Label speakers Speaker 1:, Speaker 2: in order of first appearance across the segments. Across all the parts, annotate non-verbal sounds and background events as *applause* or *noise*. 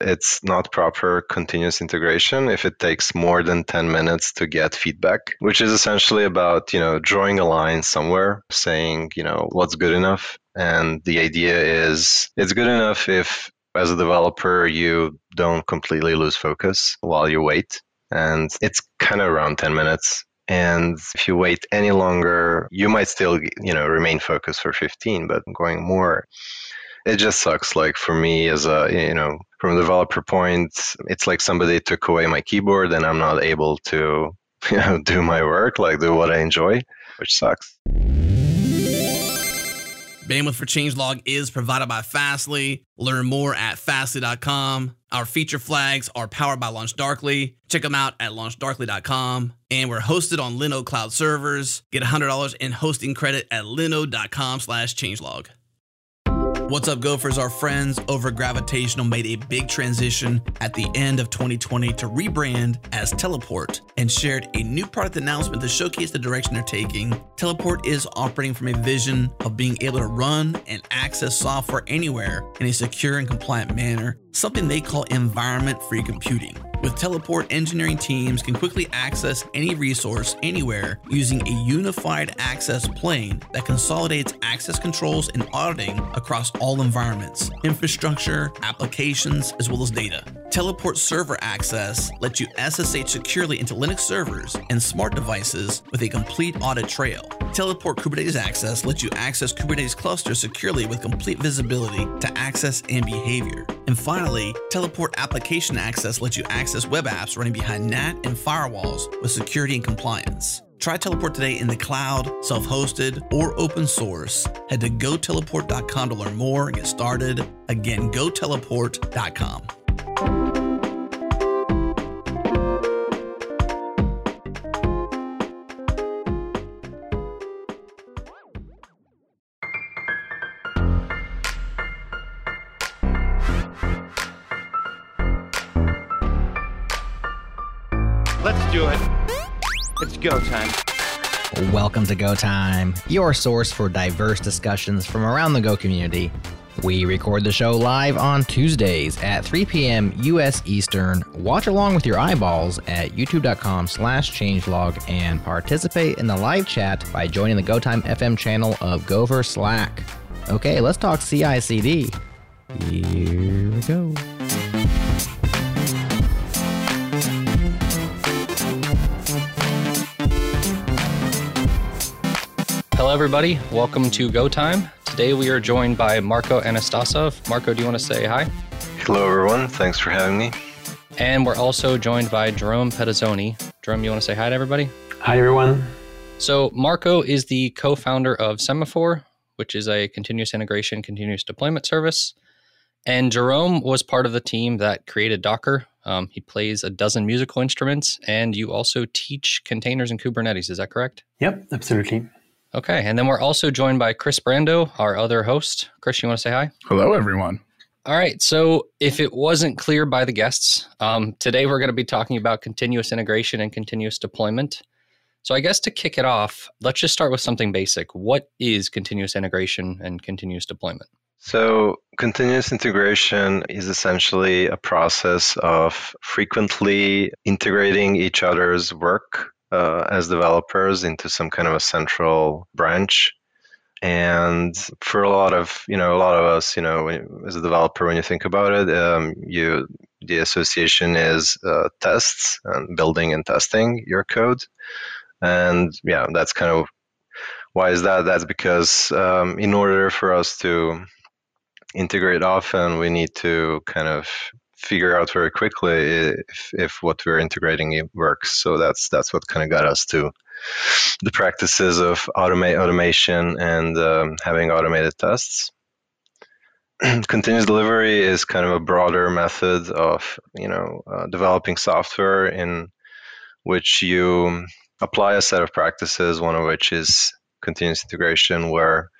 Speaker 1: it's not proper continuous integration if it takes more than 10 minutes to get feedback, which is essentially about, you know, drawing a line somewhere saying, you know, what's good enough. And the idea is it's good enough if as a developer you don't completely lose focus while you wait. And it's kind of around 10 minutes and if you wait any longer you might still you know remain focused for 15 but going more it just sucks like for me as a you know from a developer point it's like somebody took away my keyboard and i'm not able to *laughs* you know do my work like do what i enjoy which sucks
Speaker 2: Bandwidth for Changelog is provided by Fastly. Learn more at fastly.com. Our feature flags are powered by LaunchDarkly. Check them out at launchdarkly.com. And we're hosted on Linode Cloud servers. Get $100 in hosting credit at linode.com slash changelog. What's up, Gophers? Our friends over Gravitational made a big transition at the end of 2020 to rebrand as Teleport and shared a new product announcement to showcase the direction they're taking. Teleport is operating from a vision of being able to run and access software anywhere in a secure and compliant manner, something they call environment free computing. With Teleport, engineering teams can quickly access any resource anywhere using a unified access plane that consolidates access controls and auditing across all environments, infrastructure, applications, as well as data. Teleport server access lets you SSH securely into Linux servers and smart devices with a complete audit trail. Teleport Kubernetes Access lets you access Kubernetes clusters securely with complete visibility to access and behavior. And finally, Teleport Application Access lets you access web apps running behind NAT and firewalls with security and compliance. Try Teleport today in the cloud, self hosted, or open source. Head to goteleport.com to learn more and get started. Again, goteleport.com.
Speaker 3: Let's do it. It's go time.
Speaker 4: Welcome to Go Time, your source for diverse discussions from around the Go community. We record the show live on Tuesdays at 3 p.m. U.S. Eastern. Watch along with your eyeballs at youtube.com slash changelog and participate in the live chat by joining the GoTime FM channel of Gopher Slack. Okay, let's talk CI/CD. Here we go.
Speaker 5: Hello, everybody. Welcome to Go Time. Today we are joined by Marko Anastasov. Marko, do you want to say hi?
Speaker 1: hello everyone thanks for having me
Speaker 5: And we're also joined by Jerome Petazzoni. Jerome, you want to say hi to everybody?
Speaker 6: Hi, everyone.
Speaker 5: So, Marko is the co founder of Semaphore, which is a continuous integration, continuous deployment service. And Jerome was part of the team that created Docker. Um, he plays a dozen musical instruments, and you also teach containers and Kubernetes. Is that correct?
Speaker 6: Yep, absolutely.
Speaker 5: Okay. And then we're also joined by Kris Brandow, our other host. Kris, you want to say hi?
Speaker 7: Hello, everyone.
Speaker 5: All right. So, if it wasn't clear by the guests, um, today we're going to be talking about continuous integration and continuous deployment. So, I guess to kick it off, let's just start with something basic. What is continuous integration and continuous deployment?
Speaker 1: So, continuous integration is essentially a process of frequently integrating each other's work uh, as developers into some kind of a central branch. And for a lot of you know a lot of us, you know, as a developer, when you think about it, um, you the association is uh, tests and building and testing your code. And yeah, that's kind of why is that? That's because um, in order for us to integrate often, we need to kind of figure out very quickly if, if what we're integrating works. So that's that's what kind of got us to the practices of automate automation and um, having automated tests. *clears throat* Continuous delivery is kind of a broader method of you know uh, developing software in which you apply a set of practices. One of which is continuous integration, where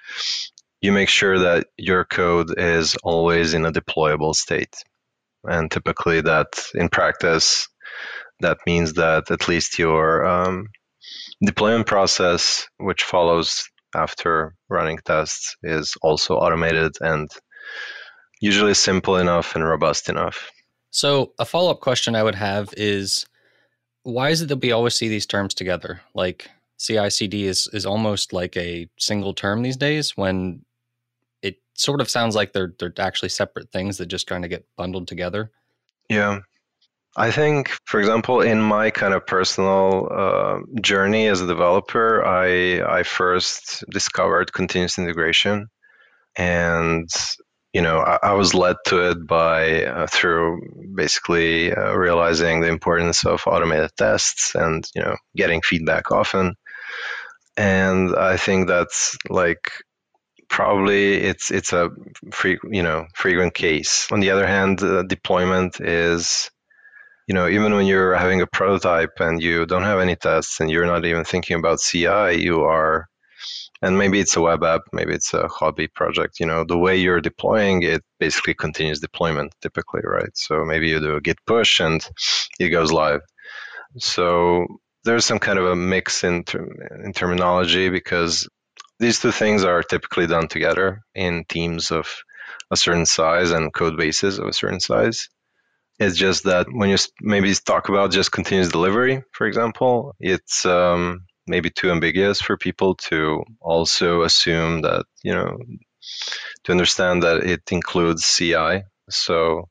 Speaker 1: you make sure that your code is always in a deployable state. And typically, that in practice, that means that at least your um, deployment process, which follows after running tests, is also automated and usually simple enough and robust enough.
Speaker 5: So, a follow up question I would have is why is it that we always see these terms together? Like CI/CD is is almost like a single term these days when it sort of sounds like they're they're actually separate things that just kind of get bundled together.
Speaker 1: Yeah. I think, for example, in my kind of personal uh, journey as a developer, I I first discovered continuous integration, and you know I, I was led to it by uh, through basically uh, realizing the importance of automated tests and you know getting feedback often, and I think that's like probably it's it's a free, you know frequent case. On the other hand, uh, deployment is you know, even when you're having a prototype and you don't have any tests and you're not even thinking about CI, you are, and maybe it's a web app, maybe it's a hobby project, you know, the way you're deploying it basically continues deployment typically, right? So maybe you do a git push and it goes live. So there's some kind of a mix in, ter- in terminology because these two things are typically done together in teams of a certain size and code bases of a certain size. It's just that when you maybe talk about just continuous delivery, for example, it's um, maybe too ambiguous for people to also assume that, you know, to understand that it includes CI. So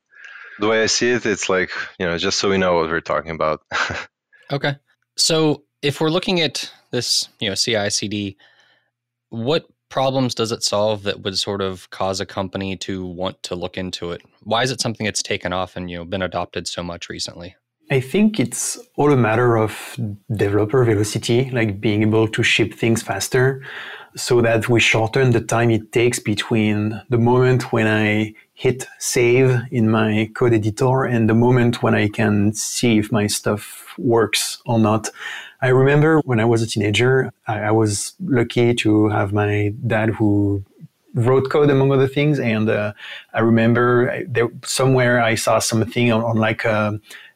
Speaker 1: the way I see it, it's like, you know, just so we know what we're talking about. *laughs*
Speaker 5: okay. So if we're looking at this, you know, CI CD, what problems does it solve that would sort of cause a company to want to look into it? Why is it something that's taken off and you know been adopted so much recently?
Speaker 6: I think it's all a matter of developer velocity, like being able to ship things faster so that we shorten the time it takes between the moment when I hit save in my code editor and the moment when I can see if my stuff works or not. I remember when I was a teenager, I, I was lucky to have my dad who wrote code among other things. And uh, I remember there somewhere I saw something on, on like a, uh,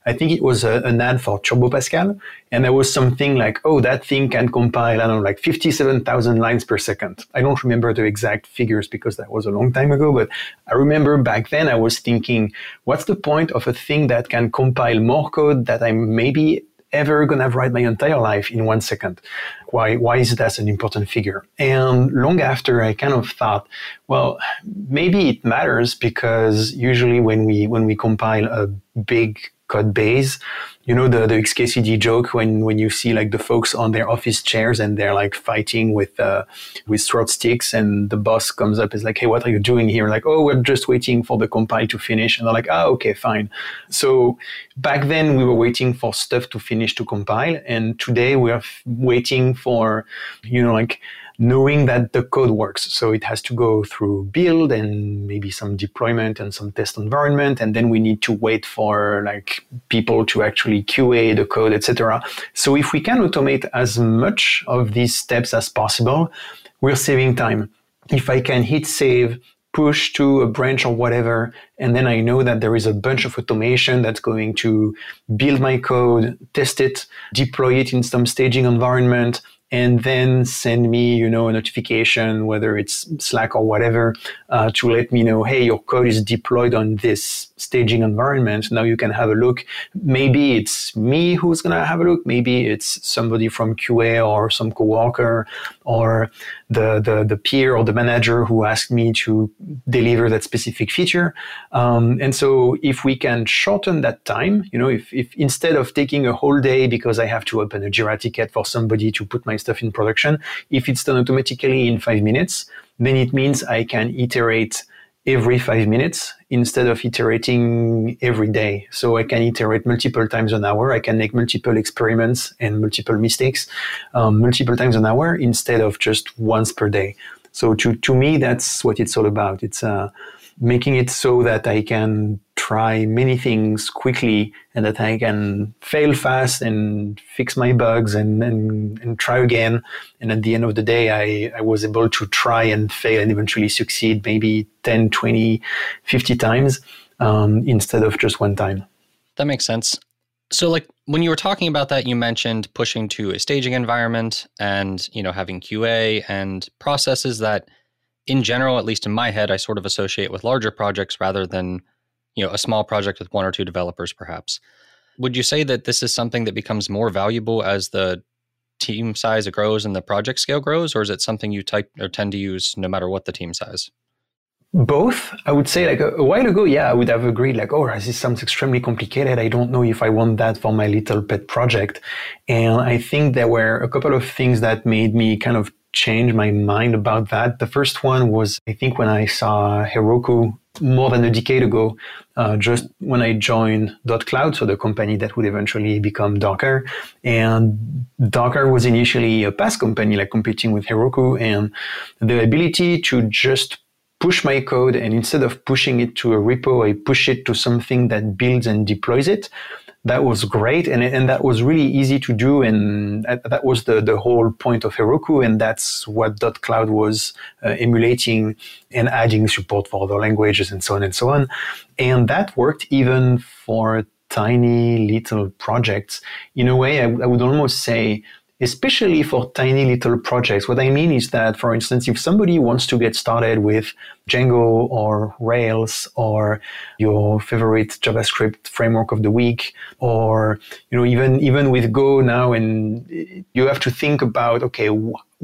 Speaker 6: I think it was a, an ad for Turbo Pascal, and there was something like, oh, that thing can compile, I don't know, like 57,000 lines per second. I don't remember the exact figures because that was a long time ago, but I remember back then I was thinking, what's the point of a thing that can compile more code that I maybe ever going to write my entire life in one second? Why, why is that an important figure? And long after, I kind of thought, well, maybe it matters because usually when we, when we compile a big code base. You know the the XKCD joke when when you see like the folks on their office chairs and they're like fighting with uh, with sword sticks, and the boss comes up is like, "Hey, what are you doing here?" Like, "Oh, we're just waiting for the compile to finish," and they're like, "Ah, okay, fine." So back then we were waiting for stuff to finish to compile, and today we are f- waiting for you know like knowing that the code works. So it has to go through build and maybe some deployment and some test environment. And then we need to wait for like people to actually QA the code, etc. So if we can automate as much of these steps as possible, we're saving time. If I can hit save, push to a branch or whatever, and then I know that there is a bunch of automation that's going to build my code, test it, deploy it in some staging environment, and then send me, you know, a notification, whether it's Slack or whatever, uh, to let me know, hey, your code is deployed on this staging environment. Now you can have a look. Maybe it's me who's going to have a look. Maybe it's somebody from QA or some coworker or the, the, the peer or the manager who asked me to deliver that specific feature. Um, and so if we can shorten that time, you know, if, if instead of taking a whole day because I have to open a Jira ticket for somebody to put my stuff in production. If it's done automatically in five minutes, then it means I can iterate every five minutes instead of iterating every day. So I can iterate multiple times an hour. I can make multiple experiments and multiple mistakes um, multiple times an hour instead of just once per day. So to, to me, that's what it's all about. It's uh, making it so that I can try many things quickly and that I can fail fast and fix my bugs and, and, and try again. And at the end of the day, I, I was able to try and fail and eventually succeed maybe 10, 20, 50 times um, instead of just one time.
Speaker 5: That makes sense. So like when you were talking about that you mentioned pushing to a staging environment and you know having QA and processes that in general, at least in my head, I sort of associate with larger projects rather than you know, a small project with one or two developers, perhaps. Would you say that this is something that becomes more valuable as the team size grows and the project scale grows, or is it something you type or tend to use no matter what the team size?
Speaker 6: Both, I would say. Like a, a, while ago, yeah, I would have agreed. Like, oh, this sounds extremely complicated. I don't know if I want that for my little pet project. And I think there were a couple of things that made me kind of change my mind about that. The first one was, I think, when I saw Heroku more than a decade ago, uh, just when I joined dotCloud, so the company that would eventually become Docker. And Docker was initially a PaaS company, like competing with Heroku, and the ability to just push my code and instead of pushing it to a repo, I push it to something that builds and deploys it that was great and, and that was really easy to do and that was the, the whole point of Heroku and that's what dotCloud was uh, emulating and adding support for other languages and so on and so on. And that worked even for tiny little projects. In a way I, I would almost say especially for tiny little projects. What I mean is that, for instance, if somebody wants to get started with Django or Rails or your favorite JavaScript framework of the week, or you know even even with Go now, and you have to think about okay,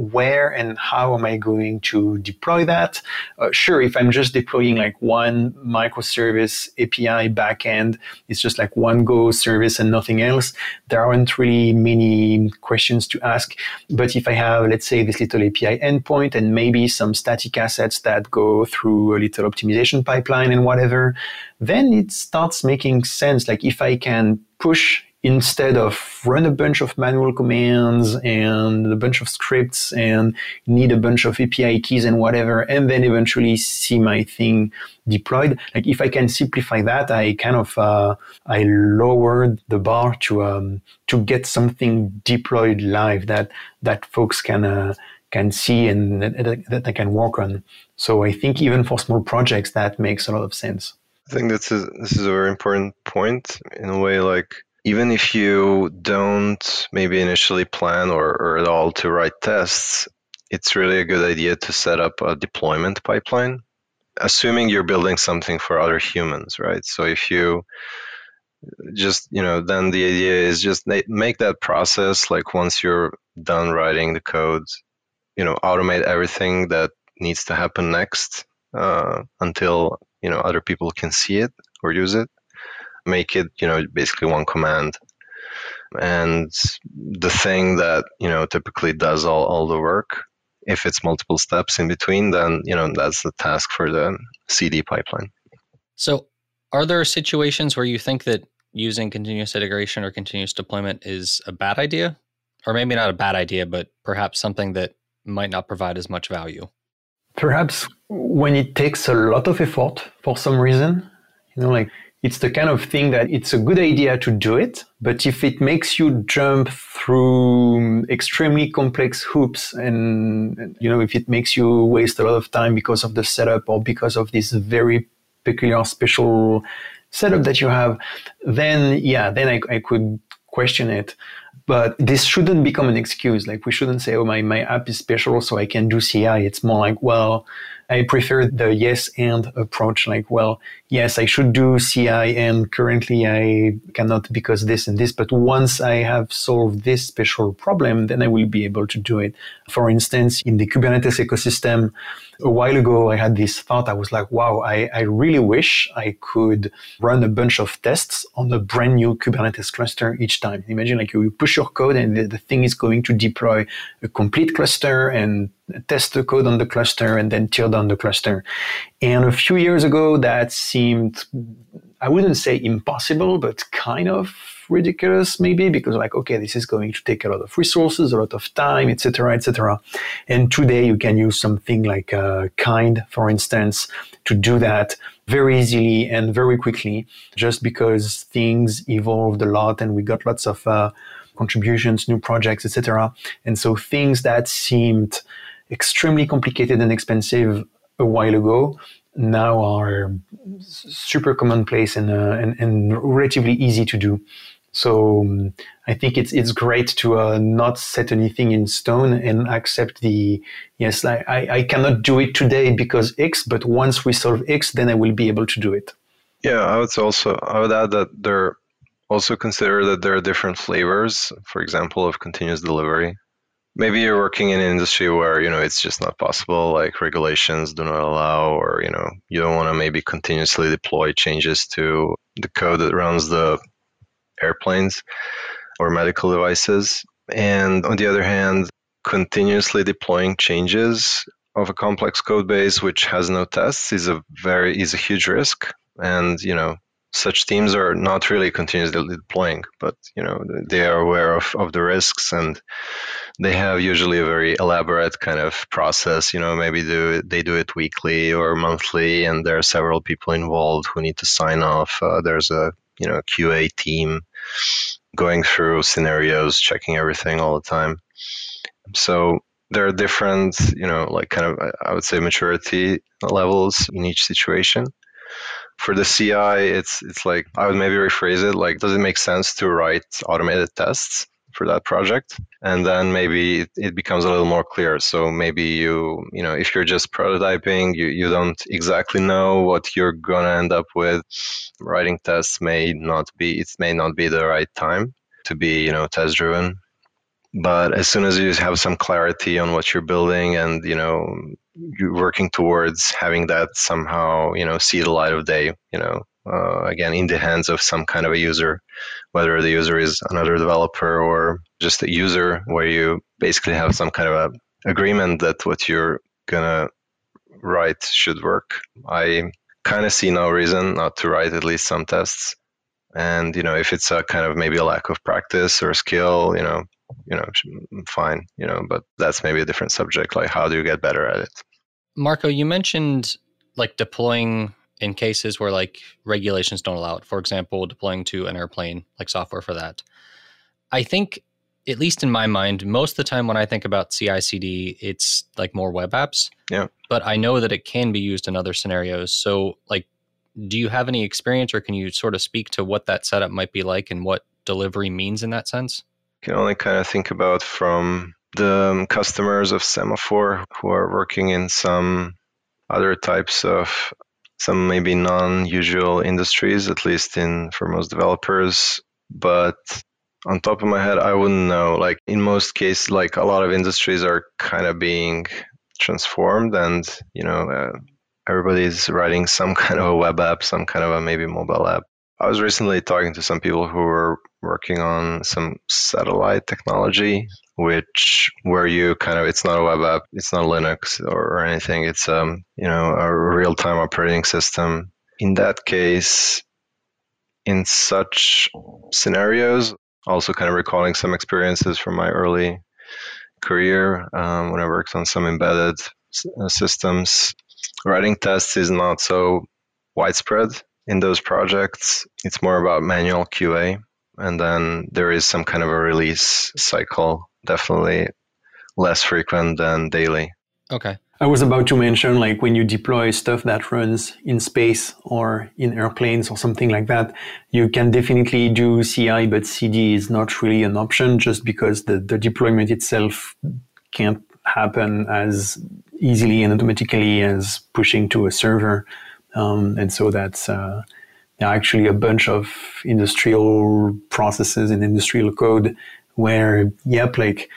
Speaker 6: where and how am I going to deploy that? Uh, sure, if I'm just deploying like one microservice API backend, it's just like one Go service and nothing else. There aren't really many questions to ask. But if I have, let's say, this little API endpoint and maybe some static assets that go through a little optimization pipeline and whatever, then it starts making sense. Like if I can push instead of run a bunch of manual commands and a bunch of scripts and need a bunch of API keys and whatever, and then eventually see my thing deployed. Like if I can simplify that, I kind of uh, I lowered the bar to um, to get something deployed live that that folks can uh, can see and that, that they can work on. So I think even for small projects, that makes a lot of sense.
Speaker 1: I think this is this is a very important point in a way. Like even if you don't maybe initially plan or, or at all to write tests, it's really a good idea to set up a deployment pipeline, assuming you're building something for other humans, right? So if you just, you know, then the idea is just make that process like once you're done writing the code, you know, automate everything that needs to happen next uh, until, you know, other people can see it or use it make it, you know, basically one command. And the thing that, you know, typically does all, all the work, if it's multiple steps in between, then, you know, that's the task for the CD pipeline.
Speaker 5: So are there situations where you think that using continuous integration or continuous deployment is a bad idea? Or maybe not a bad idea, but perhaps something that might not provide as much value?
Speaker 6: Perhaps when it takes a lot of effort for some reason, you know, like it's the kind of thing that it's a good idea to do it, but if it makes you jump through extremely complex hoops and, you know, if it makes you waste a lot of time because of the setup or because of this very peculiar special setup that you have, then yeah, then I, I could question it. But this shouldn't become an excuse. Like we shouldn't say, oh, my, my app is special, so I can do CI. It's more like, well, I prefer the yes and approach. Like, well, yes, I should do CI and currently I cannot because this and this. But once I have solved this special problem, then I will be able to do it. For instance, in the Kubernetes ecosystem, a while ago, I had this thought. I was like, wow, I, I really wish I could run a bunch of tests on a brand new Kubernetes cluster each time. Imagine like you push your code and the, the thing is going to deploy a complete cluster and test the code on the cluster and then tear down the cluster. And a few years ago, that seemed, I wouldn't say impossible, but kind of ridiculous maybe because like okay this is going to take a lot of resources a lot of time etc etc and today you can use something like uh, kind for instance to do that very easily and very quickly just because things evolved a lot and we got lots of uh, contributions new projects etc and so things that seemed extremely complicated and expensive a while ago now are super commonplace and, uh, and, and relatively easy to do. So um, I think it's it's great to uh, not set anything in stone and accept the yes I, I cannot do it today because X, but once we solve X, then I will be able to do it.
Speaker 1: Yeah, I would also I would add that there also consider that there are different flavors, for example, of continuous delivery. Maybe you're working in an industry where, you know, it's just not possible, like regulations do not allow, or, you know, you don't want to maybe continuously deploy changes to the code that runs the airplanes or medical devices. And on the other hand, continuously deploying changes of a complex code base which has no tests is a very is a huge risk. And you know such teams are not really continuously deploying but you know they are aware of, of the risks and they have usually a very elaborate kind of process. You know maybe do they do it weekly or monthly and there are several people involved who need to sign off. Uh, there's a you know qa team going through scenarios checking everything all the time so there are different, you know, like kind of, I would say, maturity levels in each situation. For the CI, it's it's like I would maybe rephrase it like, does it make sense to write automated tests for that project? And then maybe it, it becomes a little more clear. So maybe you, you know, if you're just prototyping, you, you don't exactly know what you're gonna end up with. Writing tests may not be it may not be the right time to be, you know, test driven but as soon as you have some clarity on what you're building and you know you're working towards having that somehow you know see the light of day you know uh, again in the hands of some kind of a user whether the user is another developer or just a user where you basically have some kind of a agreement that what you're gonna write should work i kind of see no reason not to write at least some tests and you know if it's a kind of maybe a lack of practice or skill you know you know, fine, you know, but that's maybe a different subject. Like, how do you get better at it?
Speaker 5: Marko, you mentioned like deploying in cases where like regulations don't allow it. For example, deploying to an airplane, like software for that. I think, at least in my mind, most of the time when I think about CI CD, it's like more web apps.
Speaker 1: Yeah.
Speaker 5: But I know that it can be used in other scenarios. So, like, do you have any experience or can you sort of speak to what that setup might be like and what delivery means in that sense?
Speaker 1: can only kind of think about from the um, customers of Semaphore who are working in some other types of some maybe non-usual industries, at least in for most developers. But on top of my head, I wouldn't know. Like in most cases, like a lot of industries are kind of being transformed, and you know, uh, everybody's writing some *laughs* kind of a web app, some kind of a maybe mobile app. I was recently talking to some people who were working on some satellite technology, which where you kind of it's not a web app, it's not Linux or, anything. It's um you know a real time operating system. In that case, in such scenarios, also kind of recalling some experiences from my early career um, when I worked on some embedded uh, systems. Writing tests is not so widespread in those projects. It's more about manual QA and then there is some kind of a release cycle, definitely less frequent than daily.
Speaker 5: Okay.
Speaker 6: I was about to mention like when you deploy stuff that runs in space or in airplanes or something like that, you can definitely do CI, but CD is not really an option just because the, the deployment itself can't happen as easily and automatically as pushing to a server. Um, and so that's uh, actually a bunch of industrial processes and industrial code where, yep, like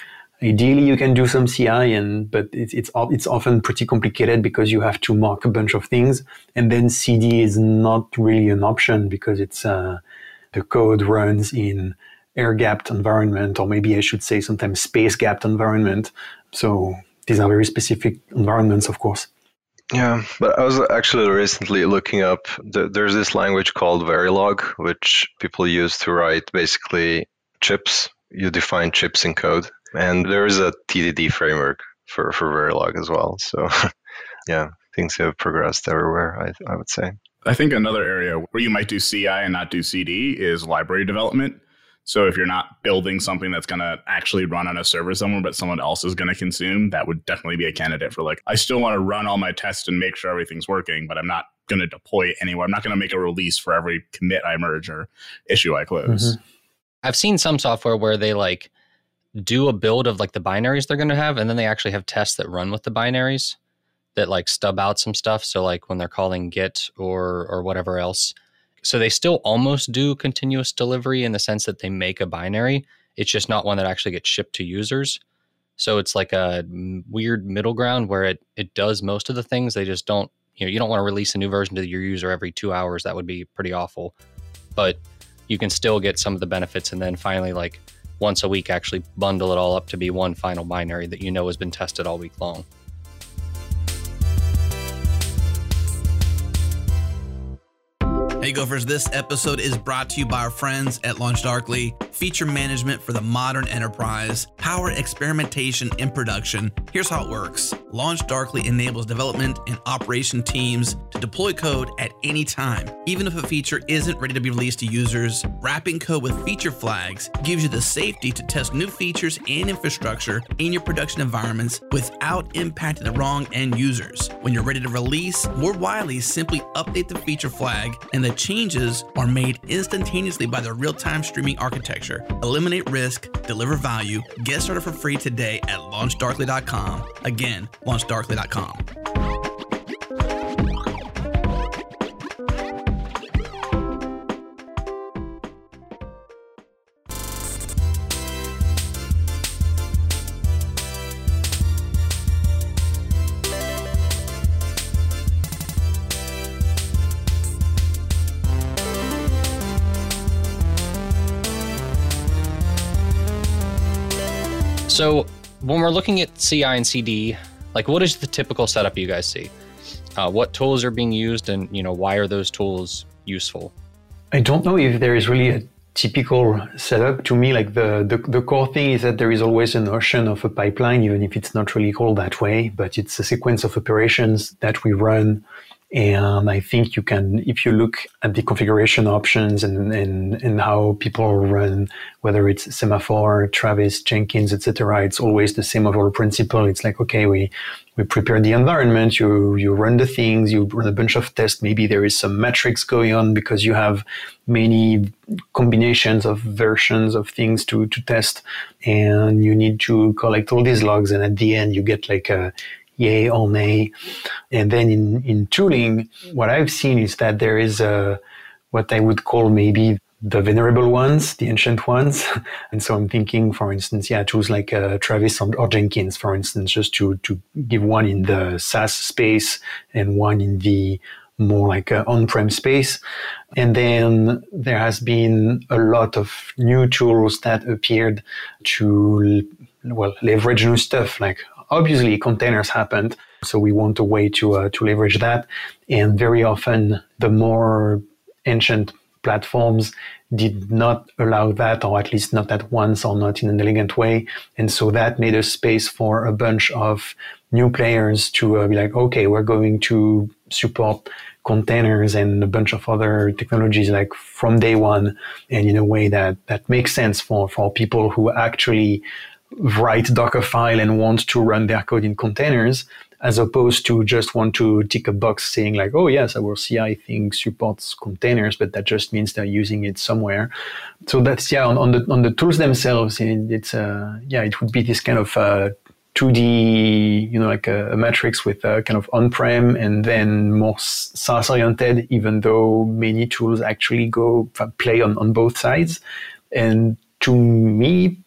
Speaker 6: ideally you can do some CI, and but it's it's it's often pretty complicated because you have to mock a bunch of things, and then CD is not really an option because it's uh, the code runs in air gapped environment, or maybe I should say sometimes space gapped environment. So these are very specific environments, of course.
Speaker 1: Yeah, but I was actually recently looking up. The, there's this language called Verilog, which people use to write basically chips. You define chips in code, and there is a TDD framework for for Verilog as well. So, *laughs* yeah, things have progressed everywhere. I I would say.
Speaker 7: I think another area where you might do CI and not do CD is library development. So if you're not building something that's going to actually run on a server somewhere, but someone else is going to consume, that would definitely be a candidate for like, I still want to run all my tests and make sure everything's working, but I'm not going to deploy it anywhere. I'm not going to make a release for every commit I merge or issue I close. Mm-hmm.
Speaker 5: I've seen some software where they like do a build of like the binaries they're going to have, and then they actually have tests that run with the binaries that like stub out some stuff. So like when they're calling Git or or whatever else, so they still almost do continuous delivery in the sense that they make a binary. It's just not one that actually gets shipped to users. So it's like a weird middle ground where it it does most of the things. They just don't you know you don't want to release a new version to your user every two hours. That would be pretty awful. But you can still get some of the benefits, and then finally like once a week actually bundle it all up to be one final binary that you know has been tested all week long.
Speaker 2: Hey Gophers, this episode is brought to you by our friends at LaunchDarkly. Feature management for the modern enterprise, power experimentation and production. Here's how it works LaunchDarkly enables development and operation teams to deploy code at any time, even if a feature isn't ready to be released to users. Wrapping code with feature flags gives you the safety to test new features and infrastructure in your production environments without impacting the wrong end users. When you're ready to release, more widely simply update the feature flag and the changes are made instantaneously by the real time streaming architecture. Eliminate risk, deliver value. Get started for free today at launchdarkly.com. Again, launchdarkly.com.
Speaker 5: So when we're looking at CI and CD, like what is the typical setup you guys see? Uh, what tools are being used, and you know why are those tools useful?
Speaker 6: I don't know if there is really a typical setup. To me, like the, the the core thing is that there is always a notion of a pipeline, even if it's not really called that way, but it's a sequence of operations that we run and I think you can, if you look at the configuration options and, and, and how people run, whether it's Semaphore, Travis, Jenkins, etc., it's always the same overall principle. It's like, okay, we, we prepare the environment, you, you run the things, you run a bunch of tests. Maybe there is some matrix going on because you have many combinations of versions of things to, to test. And you need to collect all these logs. And at the end, you get like a, yay or nay. And then in, in tooling, what I've seen is that there is a, what I would call maybe the venerable ones, the ancient ones. *laughs* and so I'm thinking, for instance, yeah, tools like uh, Travis or Jenkins, for instance, just to, to give one in the SaaS space and one in the more like uh, on-prem space. And then there has been a lot of new tools that appeared to well leverage new stuff like obviously containers happened. So we want a way to, uh, to leverage that. And very often the more ancient platforms did not allow that, or at least not at once or not in an elegant way. And so that made a space for a bunch of new players to uh, be like, okay, we're going to support containers and a bunch of other technologies like from day one and in a way that, that makes sense for, for people who actually write Docker file and want to run their code in containers, as opposed to just want to tick a box saying like, oh yes, our CI thing supports containers, but that just means they're using it somewhere. So that's yeah on, on the on the tools themselves, it, it's uh, yeah it would be this kind of uh, 2D, you know, like a, a matrix with a kind of on-prem and then more SaaS oriented, even though many tools actually go play on, on both sides. And to me,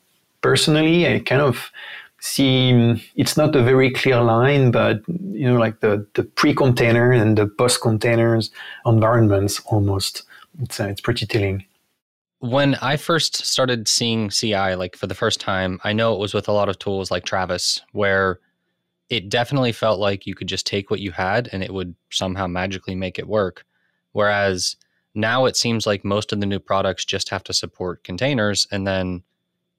Speaker 6: personally, I kind of see it's not a very clear line, but you know, like the, the pre-container and the post-containers environments almost. It's, uh, it's pretty telling.
Speaker 5: When I first started seeing CI, like for the first time, I know it was with a lot of tools like Travis, where it definitely felt like you could just take what you had and it would somehow magically make it work. Whereas now it seems like most of the new products just have to support containers and then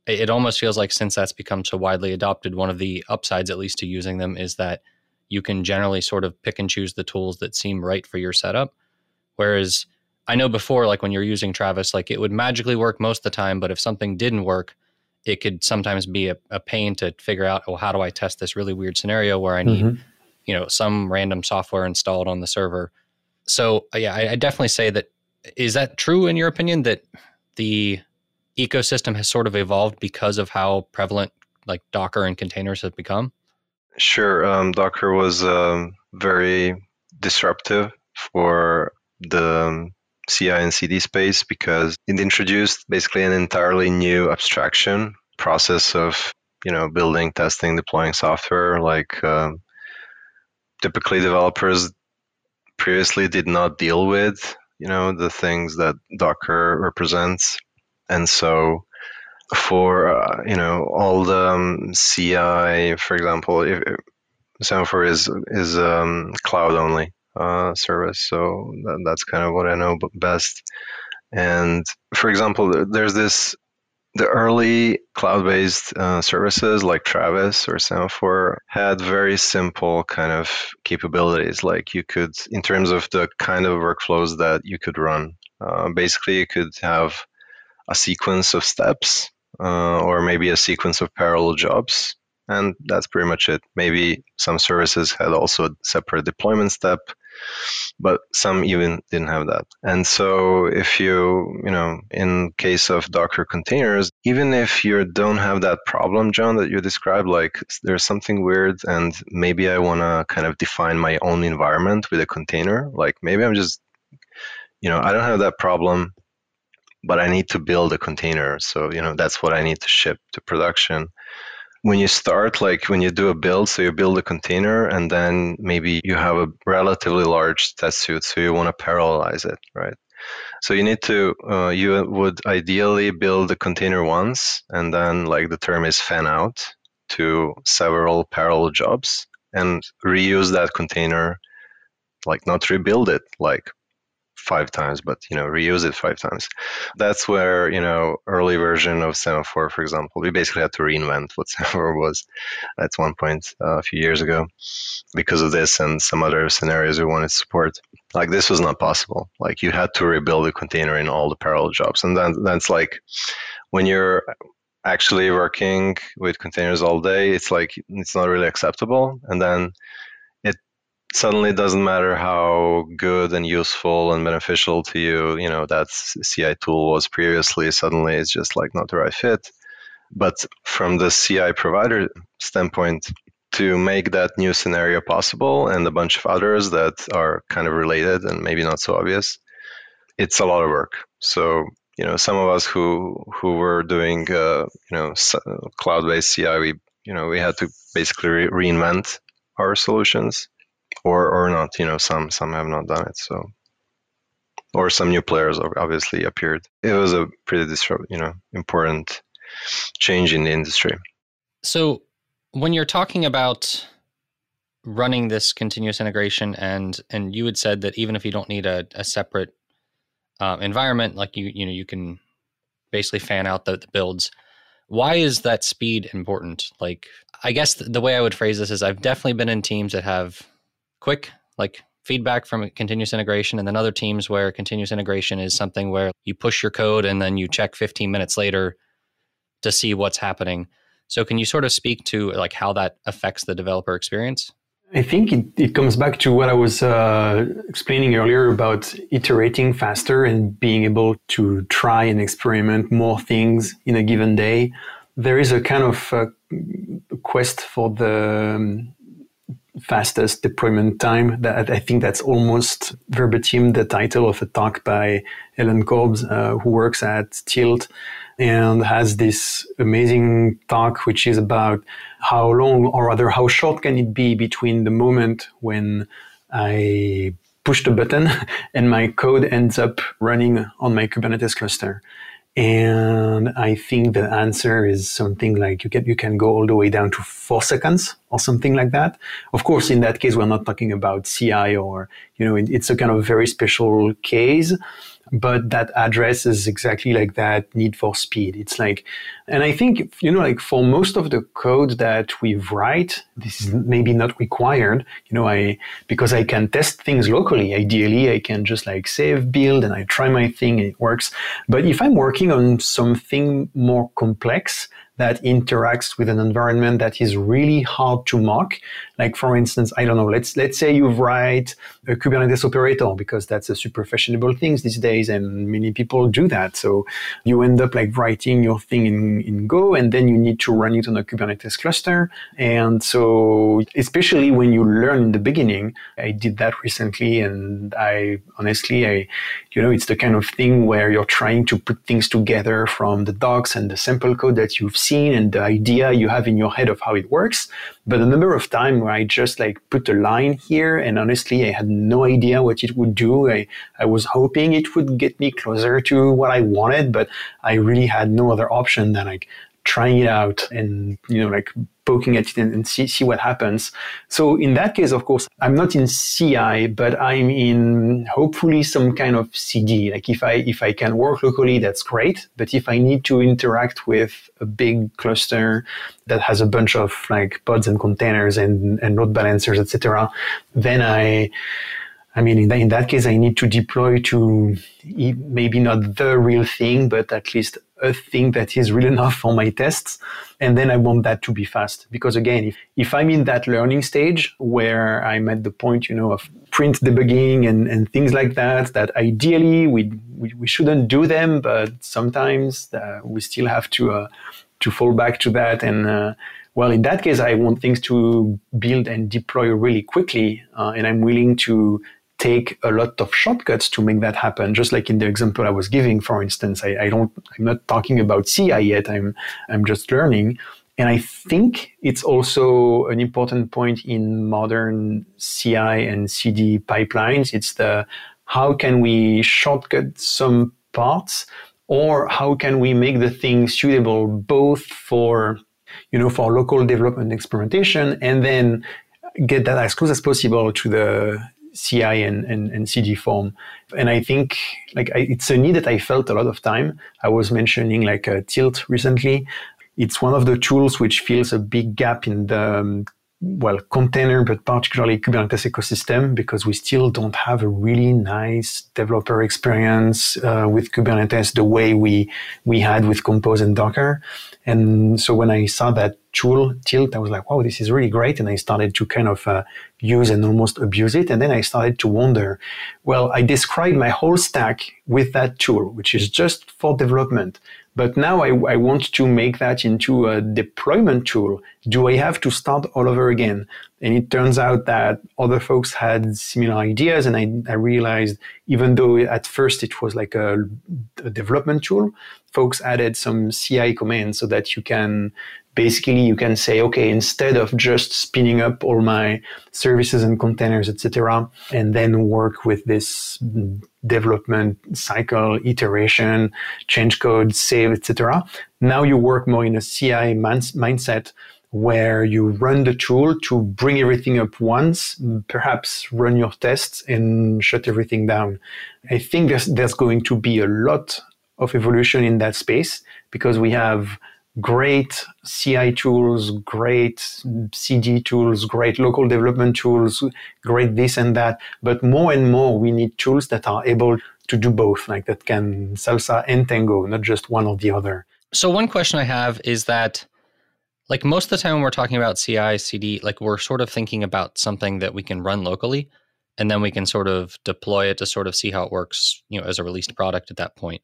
Speaker 5: it almost feels like since that's become so widely adopted, one of the upsides, at least to using them, is that you can generally sort of pick and choose the tools that seem right for your setup. Whereas I know before, like when you're using Travis, like it would magically work most of the time, but if something didn't work, it could sometimes be a, a pain to figure out, oh, how do I test this really weird scenario where I need, mm-hmm. you know, some random software installed on the server. So yeah, I, I definitely say that. Is that true in your opinion that the ecosystem has sort of evolved because of how prevalent like Docker and containers have become?
Speaker 1: Sure. Um, Docker was um, very disruptive for the CI and CD space because it introduced basically an entirely new abstraction process of you know building, testing, deploying software. Like um, typically developers previously did not deal with you know the things that Docker represents, and so for uh, you know all the um, CI, for example, if, Semaphore is is um, cloud only uh, service, so that, that's kind of what I know best. And for example, there's this the early cloud-based uh, services like Travis or Semaphore had very simple kind of capabilities. Like you could, in terms of the kind of workflows that you could run, uh, basically you could have a sequence of steps uh, or maybe a sequence of parallel jobs. And that's pretty much it. Maybe some services had also a separate deployment step, but some even didn't have that. And so if you, you know, in case of Docker containers, even if you don't have that problem, Jon, that you described, like there's something weird and maybe I want to kind of define my own environment with a container, like maybe I'm just, you know, I don't have that problem but I need to build a container. So, you know, that's what I need to ship to production. When you start, like when you do a build, so you build a container and then maybe you have a relatively large test suite, so you want to parallelize it, right? So you need to, uh, you would ideally build a container once, and then like the term is fan out to several parallel jobs and reuse that container, like not rebuild it, like five times, but you know, reuse it five times. That's where you know, early version of Semaphore, for example, we basically had to reinvent what *laughs* Semaphore was at one point uh, a few years ago because of this and some other scenarios we wanted to support. Like this was not possible. Like you had to rebuild a container in all the parallel jobs, and then that's like when you're actually working with containers all day, it's like it's not really acceptable, and then suddenly it doesn't matter how good and useful and beneficial to you, you know, that CI tool was previously, suddenly it's just like not the right fit. But from the CI provider standpoint, to make that new scenario possible and a bunch of others that are kind of related and maybe not so obvious, it's a lot of work. So, you know, some of us who who were doing, uh, you know, cloud-based CI, we, you know, we had to basically re- reinvent our solutions or or not. You know, some some have not done it. So, or some new players obviously appeared. It was a pretty disrupt, you know, important change in the industry.
Speaker 5: So, when you're talking about running this continuous integration, and and you had said that even if you don't need a, a separate uh, environment, like you you know you can basically fan out the, the builds why is that speed important like i guess the, way i would phrase this is i've definitely been in teams that have quick, like feedback from continuous integration, and then other teams where continuous integration is something where you push your code and then you check 15 minutes later to see what's happening. So can you sort of speak to like how that affects the developer experience?
Speaker 6: I think it, it comes back to what I was uh, explaining earlier about iterating faster and being able to try and experiment more things in a given day. There is a kind of uh, quest for the um, fastest deployment time. That I think that's almost verbatim the title of a talk by Ellen Körbes, uh, who works at Tilt and has this amazing talk, which is about how long, or rather, how short can it be between the moment when I push the button *laughs* and my code ends up running on my Kubernetes cluster. And I think the answer is something like you can you can go all the way down to four seconds or something like that. Of course, in that case, we're not talking about CI or you know it's a kind of very special case but that addresses exactly like that need for speed. It's like, and I think, you know, like for most of the code that we write, this is maybe not required, you know, I, because I can test things locally. Ideally, I can just like save build and I try my thing and it works. But if I'm working on something more complex, that interacts with an environment that is really hard to mock. Like for instance, I don't know, let's let's say you write a Kubernetes operator because that's a super fashionable thing these days and many people do that. So you end up like writing your thing in, in Go and then you need to run it on a Kubernetes cluster. And so especially when you learn in the beginning, I did that recently and I honestly I you know it's the kind of thing where you're trying to put things together from the docs and the sample code that you've seen and the idea you have in your head of how it works. But a number of times where I just like put a line here and honestly I had no idea what it would do. I, I was hoping it would get me closer to what I wanted, but I really had no other option than like trying it out and you know like poking at it and, see, see what happens. So in that case of course i'm not in ci but i'm in hopefully some kind of cd like if i if i can work locally that's great. But if i need to interact with a big cluster that has a bunch of like pods and containers and, and load balancers etc then i I mean, in that, in that case, I need to deploy to maybe not the real thing, but at least a thing that is real *laughs* enough for my tests. And then I want that to be fast. Because again, if, if I'm in that learning stage where I'm at the point, you know, of print debugging and, and things like that, that ideally we, we, we shouldn't do them, but sometimes uh, we still have to, uh, to fall back to that and, uh, well, in that case, I want things to build and deploy really quickly, uh, and I'm willing to take a lot of shortcuts to make that happen. Just like in the example I was giving, for instance, I, I don't, I'm not talking about CI yet. I'm, I'm just learning. And I think it's also an important point in modern CI and CD pipelines. It's the how can we shortcut some parts or how can we make the thing suitable both for, you know, for local development experimentation and then get that as close as possible to the CI and, and, and CD form. And I think like I, it's a need that I felt a lot of time. I was mentioning like a tilt recently. It's one of the tools which fills a big gap in the um, well, container, but particularly Kubernetes ecosystem, because we still don't have a really nice developer experience uh, with Kubernetes the way we we had with Compose and Docker. And so when I saw that tool Tilt, I was like, wow, this is really great. And I started to kind of uh, use and almost abuse it. And then I started to wonder, well, I described my whole stack with that tool, which is just for development. But now I, I, want to make that into a deployment tool. Do I have to start all over again? And it turns out that other folks had similar ideas. And I, I realized, even though at first it was like a, a development tool, folks added some CI commands so that you can basically you can say okay instead of just spinning up all my services and containers etc and then work with this development cycle iteration change code save etc now you work more in a ci man- mindset where you run the tool to bring everything up once, perhaps run your tests and shut everything down. I think there's, there's going to be a lot of evolution in that space because we have great CI tools, great CD tools, great local development tools, great this and that. But more and more, we need tools that are able to do both, like that can salsa and tango, not just one or the other.
Speaker 5: So, one question I have is that, like, most of the time when we're talking about CI, CD, like, we're sort of thinking about something that we can run locally, and then we can sort of deploy it to sort of see how it works, you know, as a released product at that point.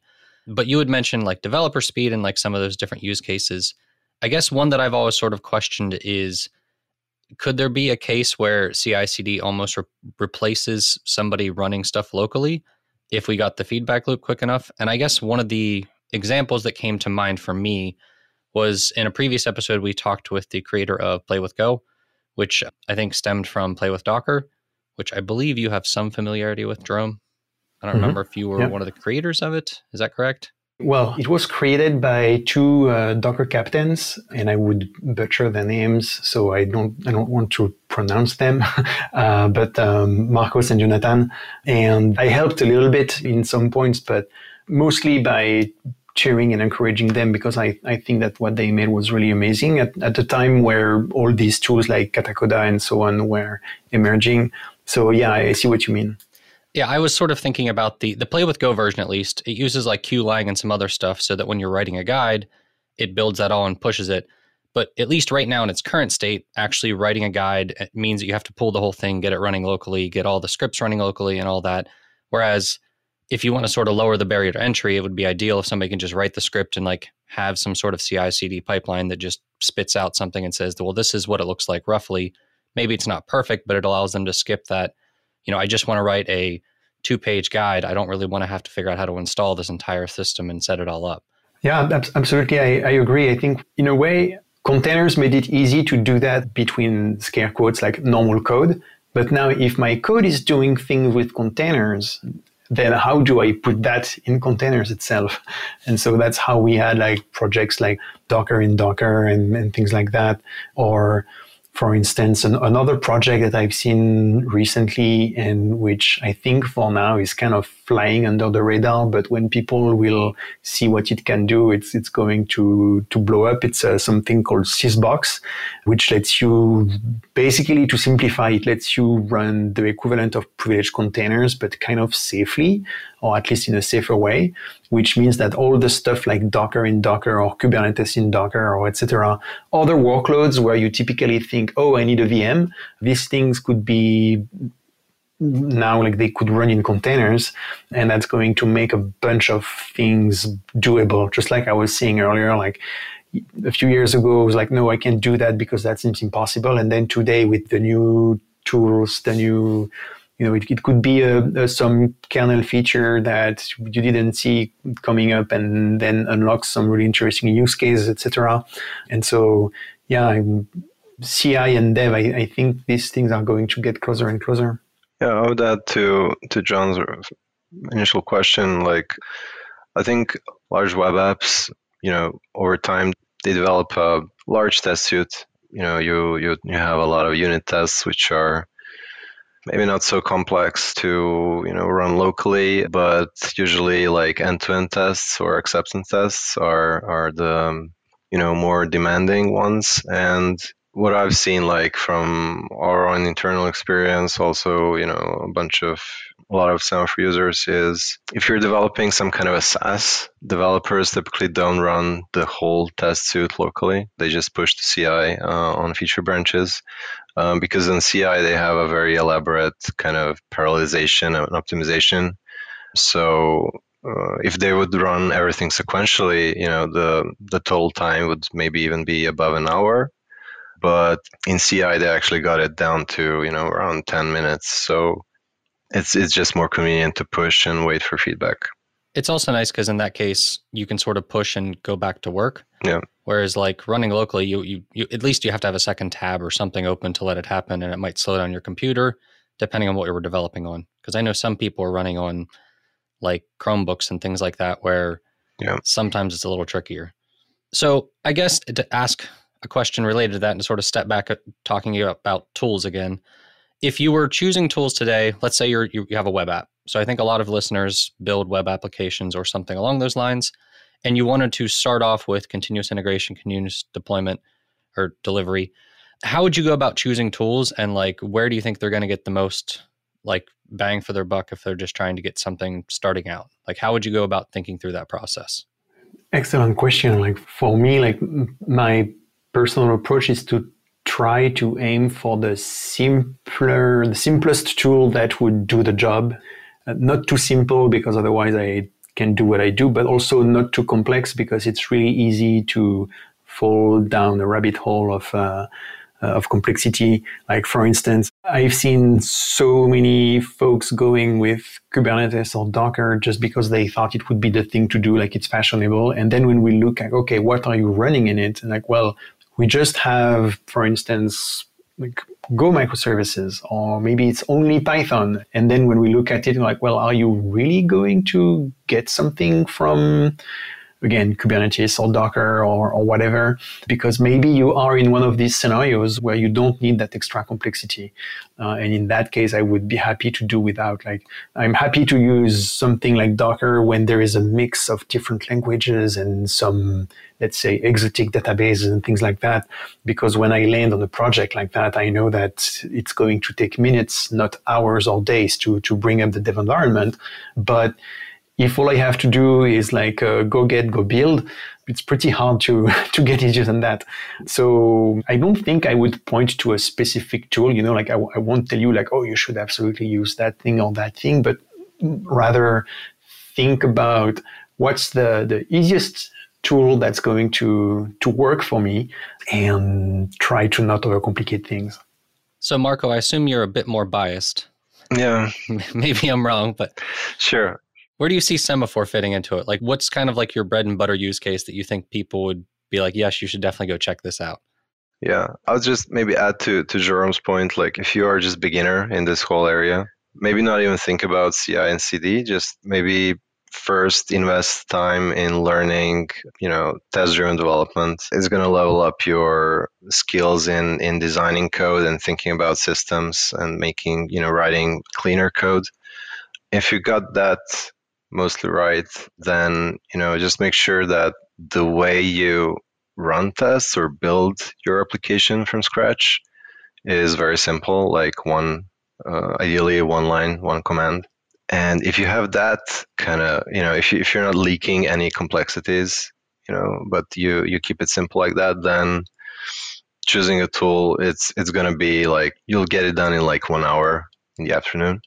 Speaker 5: But you had mentioned like developer speed and like some of those different use cases. I guess one that I've always sort of questioned is could there be a case where CI CD almost re- replaces somebody running stuff locally if we got the feedback loop quick enough? And I guess one of the examples that came to mind for me was in a previous episode, we talked with the creator of Play with Go, which I think stemmed from Play with Docker, which I believe you have some familiarity with, Jerome. I don't mm-hmm. remember if you were one of the creators of it. Is that correct?
Speaker 6: Well, it was created by two uh, Docker captains, and I would butcher their names, so I don't I don't want to pronounce them. *laughs* uh, but um, Marcos and Jonathan, and I helped a little bit in some points, but mostly by cheering and encouraging them because I, I think that what they made was really amazing at, at the time where all these tools like Katacoda and so on were emerging. So yeah, I see what you mean.
Speaker 5: Yeah, I was sort of thinking about the the play with Go version at least. It uses like CUElang and some other stuff so that when you're writing a guide, it builds that all and pushes it. But at least right now in its current state, actually writing a guide uh, means that you have to pull the whole thing, get it running locally, get all the scripts running locally and all that. Whereas if you want to sort of lower the barrier to entry, it would be ideal if somebody can just write the script and like have some sort of CI CD pipeline that just spits out something and says, well, this is what it looks like roughly. Maybe it's not perfect, but it allows them to skip that. You know, I just want to write a two page guide. I don't really want to have to figure out how to install this entire system and set it all up.
Speaker 6: Yeah, absolutely. I, I agree. I think in a way, containers made it easy to do that between scare quotes like normal code. But now, if my code is doing things with containers, then how do I put that in containers itself? *laughs* And so that's how we had like projects like Docker in Docker and, and things like that, or for instance, an, another project that I've seen recently and which I think for now is kind of flying under the radar, but when people will see what it can do, it's it's going to to blow up. It's uh, something called Sysbox, which lets you basically to simplify it lets you run the equivalent of privileged containers, but kind of safely, or at least in a safer way. Which means that all the stuff like Docker in Docker or Kubernetes in Docker or etc. Other workloads where you typically think, oh, I need a VM. These things could be now like they could run in containers and that's going to make a bunch of things doable just like i was saying earlier like a few years ago i was like no i can't do that because that seems impossible and then today with the new tools the new you know it, it could be a, a, some kernel feature that you didn't see coming up and then unlock some really interesting use cases etc and so yeah ci and dev I, I think these things are going to get closer and closer
Speaker 1: yeah, I would add to to Jon's initial question. Like, I think large web apps, you know, over time they develop a large test suite. You know, you you you have a lot of unit tests which are maybe not so complex to you know run locally, but usually like end-to-end tests or acceptance tests are are the you know more demanding ones and what I've seen, like from our own internal experience, also, you know, a bunch of a lot of Semaphore users is if you're developing some kind of a SaaS, developers typically don't run the whole test suite locally. They just push the CI uh, on feature branches. Um, because in CI they have a very elaborate kind of parallelization and optimization. So uh, if they would run everything sequentially, you know, the the total time would maybe even be above an hour but in CI they actually got it down to you know around 10 minutes. So it's it's just more convenient to push and wait for feedback.
Speaker 5: It's also nice because in that case you can sort of push and go back to work.
Speaker 1: Yeah.
Speaker 5: Whereas like running locally, you, you you at least you have to have a second tab or something open to let it happen, and it might slow down your computer depending on what you were developing on. Because I know some people are running on like Chromebooks and things like that, where yeah. sometimes it's a little trickier. So I guess to ask a question related to that and to sort of step back at talking about tools again. If you were choosing tools today, let's say you're, you have a web app. So I think a lot of listeners build web applications or something along those lines. And you wanted to start off with continuous integration, continuous deployment or delivery. How would you go about choosing tools and like where do you think they're going to get the most like bang for their buck if they're just trying to get something starting out? Like how would you go about thinking through that process?
Speaker 6: Excellent question. Like for me, like my personal approach is to try to aim for the simpler, the simplest tool that would do the job. Uh, not too simple because otherwise I can do what I do, but also not too complex because it's really easy to fall down a rabbit hole of uh, uh, of complexity. Like for instance, I've seen so many folks going with Kubernetes or Docker just because they thought it would be the thing to do, like it's fashionable. And then when we look at okay, what are you running in it? And like, well, we just have, for instance, like Go microservices, or maybe it's only Python. And then when we look at it, like, well, are you really going to get something from again, Kubernetes or Docker or, or whatever, because maybe you are in one of these scenarios where you don't need that extra complexity. Uh, and in that case, I would be happy to do without. Like, I'm happy to use something like Docker when there is a mix of different languages and some, let's say, exotic databases and things like that. Because when I land on a project like that, I know that it's going to take minutes, not hours or days to, to bring up the dev environment. But if all I have to do is like uh, go get, go build, it's pretty hard to, *laughs* to get easier than that. So I don't think I would point to a specific tool, you know, like I, I won't tell you like, oh, you should absolutely use that thing or that thing, but rather think about what's the, the easiest tool that's going to, to work for me and try to not overcomplicate things.
Speaker 5: So Marko, I assume you're a bit more biased.
Speaker 1: Yeah. *laughs*
Speaker 5: Maybe I'm wrong, but
Speaker 1: sure.
Speaker 5: Where do you see semaphore fitting into it? Like, what's kind of like your bread and butter use case that you think people would be like, yes, you should definitely go check this out?
Speaker 1: Yeah, I'll just maybe add to to Jerome's point. Like, if you are just beginner in this whole area, maybe not even think about CI and CD. Just maybe first invest time in learning you know test driven development is going to level up your skills in in designing code and thinking about systems and making you know writing cleaner code if you got that mostly right, then you know just make sure that the way you run tests or build your application from scratch is very simple, like one uh, ideally one line, one command. And if you have that kind of, you know, if, you, if you're not leaking any complexities, you know, but you, you keep it simple like that, then choosing a tool, it's, it's going to be like, you'll get it done in like one hour in the afternoon.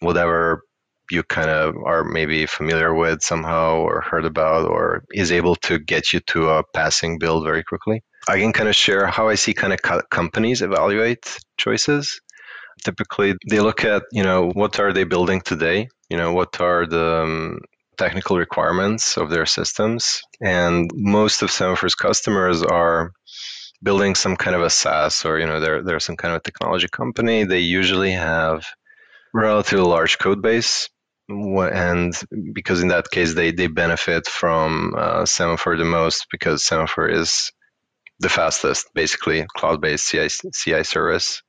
Speaker 1: Whatever you kind of are maybe familiar with somehow or heard about or is able to get you to a passing build very quickly. I can kind of share how I see kind of co- companies evaluate choices. Typically, they look at, you know, what are they building today? You know, what are the um, technical requirements of their systems? And most of Semaphore's customers are building some kind of a SaaS or, you know, they're, they're some kind of a technology company. They usually have relatively large code base and because in that case they, they benefit from uh, Semaphore the most because Semaphore is the fastest, basically cloud-based CI, CI service.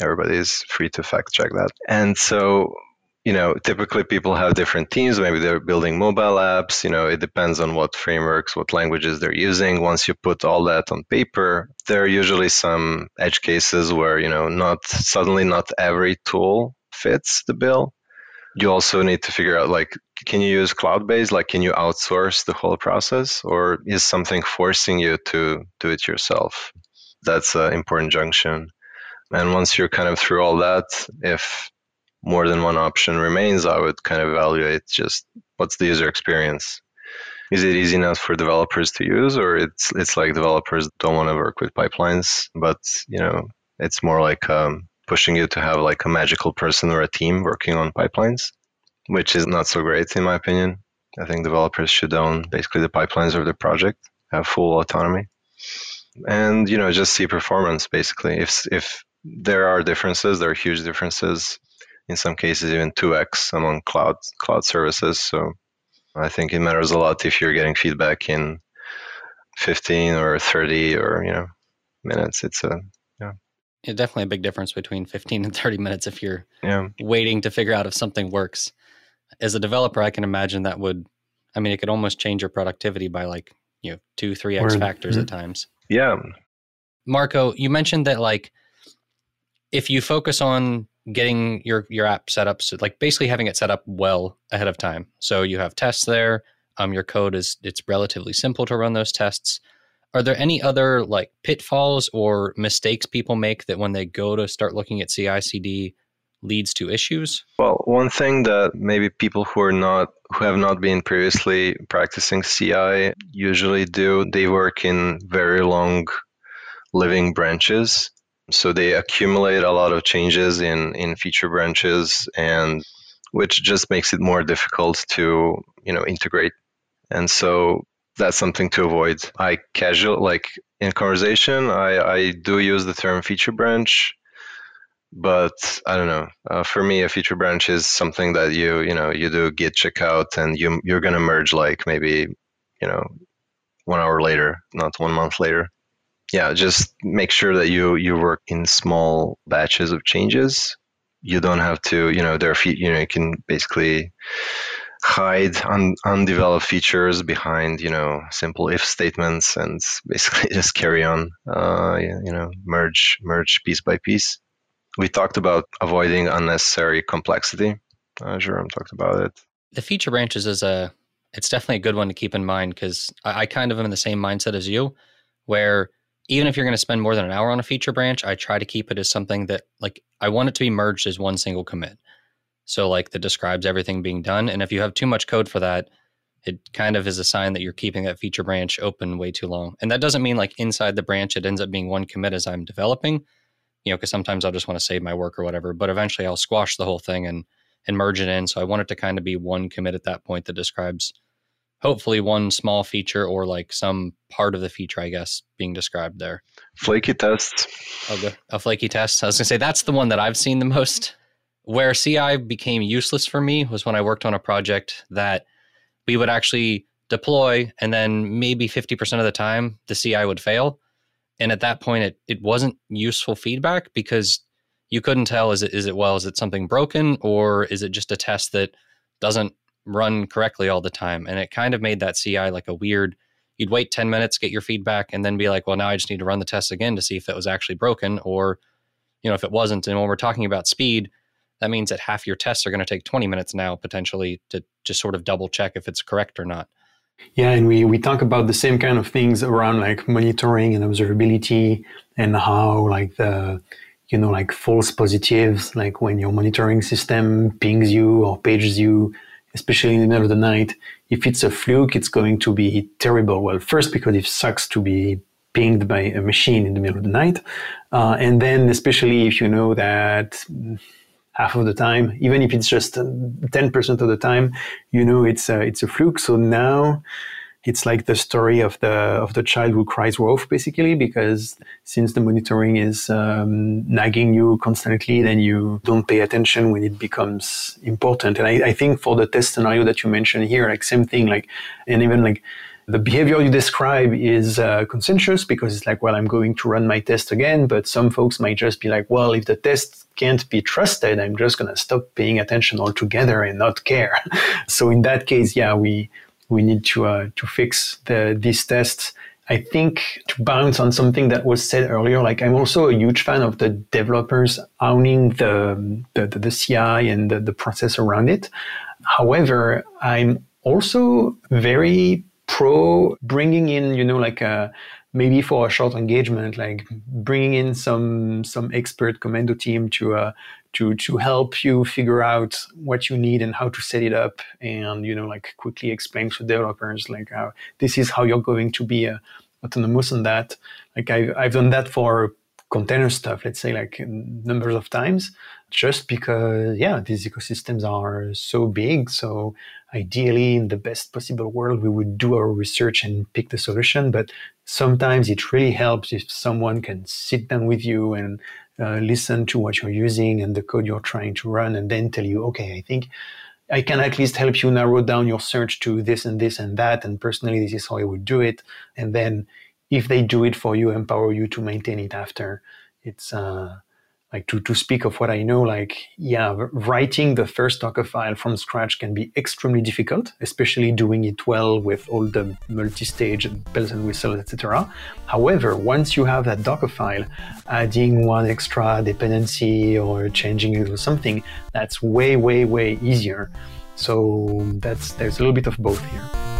Speaker 1: Everybody is free to fact check that. And so, you know, typically people have different teams. Maybe they're building mobile apps. You know, it depends on what frameworks, what languages they're using. Once you put all that on paper, there are usually some edge cases where, you know, not suddenly not every tool fits the bill you also need to figure out like can you use cloud based like can you outsource the whole process? Or is something forcing you to do it yourself? That's an important junction. And once you're kind of through all that if more than one option remains i would kind of evaluate just what's the user experience. Is it easy enough for developers to use? Or it's it's like developers don't want to work with pipelines but you know it's more like um, pushing you to have like a magical person or a team working on pipelines, which is not so great in my opinion. I think developers should own basically the pipelines of the project, have full autonomy, and you know just see performance basically. If if there are differences, there are huge differences. In some cases, even two x among cloud cloud services. So I think it matters a lot if you're getting feedback in 15 or 30 or you know minutes. It's a
Speaker 5: yeah, definitely a big difference between 15 and *laughs* 30 minutes if you're
Speaker 1: yeah.
Speaker 5: waiting to figure out if something works. As a developer, I can imagine that would, I mean, it could almost change your productivity by like, you know, two, three X factors mm-hmm. at times.
Speaker 1: Yeah.
Speaker 5: Marko, you mentioned that like if you focus on getting your, your app set up, so like basically having it set up well ahead of time. So you have tests there. Um, your code is, it's relatively simple to run those tests are there any other like pitfalls or mistakes people make that when they go to start looking at CI/CD leads to issues?
Speaker 1: Well, one thing that maybe people who are not who have not been previously practicing CI usually do, they work in very long living branches. So they accumulate a lot of changes in in feature branches and which just makes it more difficult to, you know, integrate. And so that's something to avoid. I casual like in conversation, I, I do use the term feature branch, but I don't know. Uh, for me, a feature branch is something that you you know you do git checkout and you you're gonna merge like maybe you know one hour later, not one month later. Yeah, just make sure that you you work in small batches of changes. You don't have to, you know, there are you know you can basically hide un- undeveloped features behind you know simple if statements and basically *laughs* just carry on uh, you know merge merge piece by piece. We talked about avoiding unnecessary complexity. Uh, jerome talked about it.
Speaker 5: The feature branches is a it's definitely a good one to keep in mind because I, I kind of am in the same mindset as you, where even if you're going to spend more than an hour on a feature branch, I try to keep it as something that like I want it to be merged as one single commit. So like that describes everything being done. And if you have too much code for that, it kind of is a sign that you're keeping that feature branch open way too long. And that doesn't mean like inside the branch it ends up being one commit as I'm developing, you know, because sometimes I'll just want to save my work or whatever. But eventually I'll squash the whole thing and and merge it in. So I want it to kind of be one commit at that point that describes hopefully one small feature or like some part of the feature, I guess, being described there.
Speaker 1: Flaky tests.
Speaker 5: Oh, a flaky test. I was gonna say that's the one that I've seen the most. Where CI became useless for me was when I worked on a project that we would actually deploy and then maybe 50% of the time the CI would fail. And at that point it it wasn't useful feedback because you couldn't tell is it is it well is it something broken or is it just a test that doesn't run correctly all the time and it kind of made that ci like a weird you'd wait 10 minutes get your feedback and then be like well now i just need to run the test again to see if it was actually broken or you know if it wasn't and when we're talking about speed that means that half your tests are going to take 20 minutes now potentially to just sort of double check if it's correct or not
Speaker 6: yeah and we we talk about the same kind of things around like monitoring and observability and how like the you know, like false positives, like when your monitoring system pings you or pages you, especially in the middle of the night. If it's a fluke, it's going to be terrible. Well, first because it sucks to be pinged by a machine in the middle of the night, uh, and then especially if you know that half of the time, even if it's just ten percent of the time, you know it's a, it's a fluke. So now it's like the story of the of the child who cries wolf basically because since the monitoring is um, nagging you constantly then you don't pay attention when it becomes important and I, I, think for the test scenario that you mentioned here like same thing like and even like the behavior you describe is uh, consensus because it's like well i'm going to run my test again but some folks might just be like well if the test can't be trusted i'm just going to stop paying attention altogether and not care *laughs* so in that case yeah we we need to uh, to fix the, these tests. I think to bounce on something that was said earlier, like I'm also a huge fan of the developers owning the the, the, the CI and the, the process around it. However, I'm also very pro bringing in, you know, like a maybe for a short engagement, like bringing in some some expert commando team to uh, to to help you figure out what you need and how to set it up, and you know, like quickly explain to developers like how this is how you're going to be uh, autonomous on that. Like I've I've done that for container stuff, let's say like numbers of times, just because yeah, these ecosystems are so big. So ideally, in the best possible world, we would do our research and pick the solution. But sometimes it really helps if someone can sit down with you and uh, listen to what you're using and the code you're trying to run, and then tell you, okay, I think I can at least help you narrow down your search to this and this and that. And personally, this is how I would do it. And then if they do it for you, empower you to maintain it after. It's uh, like to, to speak of what I know, like, yeah, writing the first Docker file from scratch can be extremely difficult, especially doing it well with all the multi-stage bells and whistles, etc. However, once you have that Docker file, adding one extra dependency or changing it or something, that's way, way, way easier. So that's there's a little bit of both here.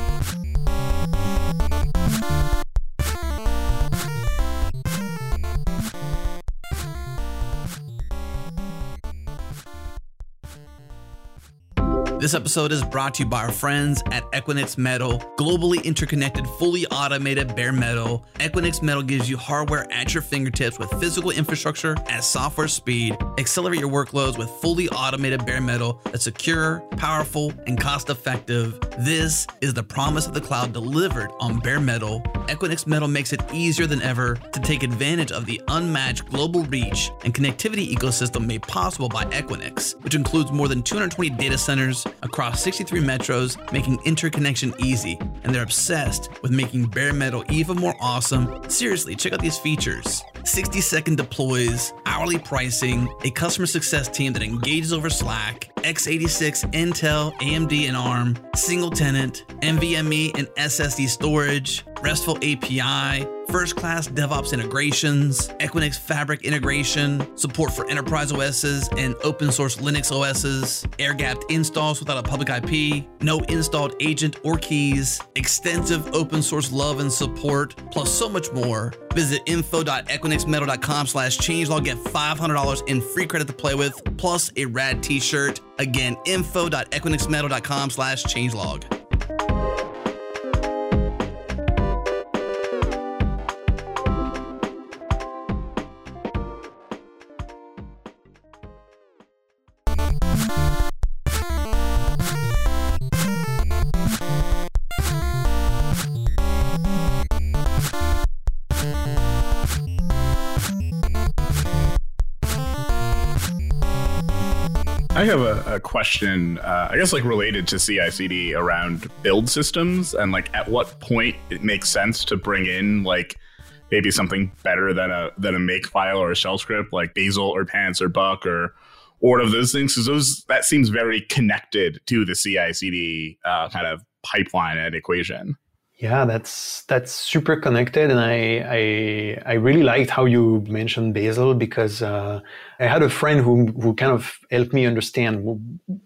Speaker 2: This episode is brought to you by our friends at Equinix Metal, globally interconnected, fully automated bare metal. Equinix Metal gives you hardware at your fingertips with physical infrastructure at software speed. Accelerate your workloads with fully automated bare metal that's secure, powerful, and cost effective. This is the promise of the cloud delivered on bare metal. Equinix Metal makes it easier than ever to take advantage of the unmatched global reach and connectivity ecosystem made possible by Equinix, which includes more than 220 data centers across 63 metros, making interconnection easy. And they're obsessed with making bare metal even more awesome. Seriously, check out these features 60 second deploys, hourly pricing, a customer success team that engages over Slack, x86, Intel, AMD, and ARM, single tenant, NVMe and SSD storage RESTful API, first class DevOps integrations, Equinix Fabric integration, support for enterprise OSs and open source Linux OSs, air gapped installs without a public IP, no installed agent or keys, extensive open source love and support, plus so much more. Visit info.equinixmetal.com slash changelog. Get $500 in free credit to play with, plus a rad t-shirt. Again, info.equinixmetal.com slash changelog.
Speaker 7: I have a, a question, uh, I guess, like related to CI/CD around build systems, and like at what point it makes sense to bring in like maybe something better than a than a make file or a shell script, like Bazel or Pants or Buck or or one of those things. Because those that seems very connected to the CI/CD uh, kind of pipeline and equation.
Speaker 6: Yeah, that's that's super connected, and I I, I really liked how you mentioned Bazel because uh, I had a friend who who kind of helped me understand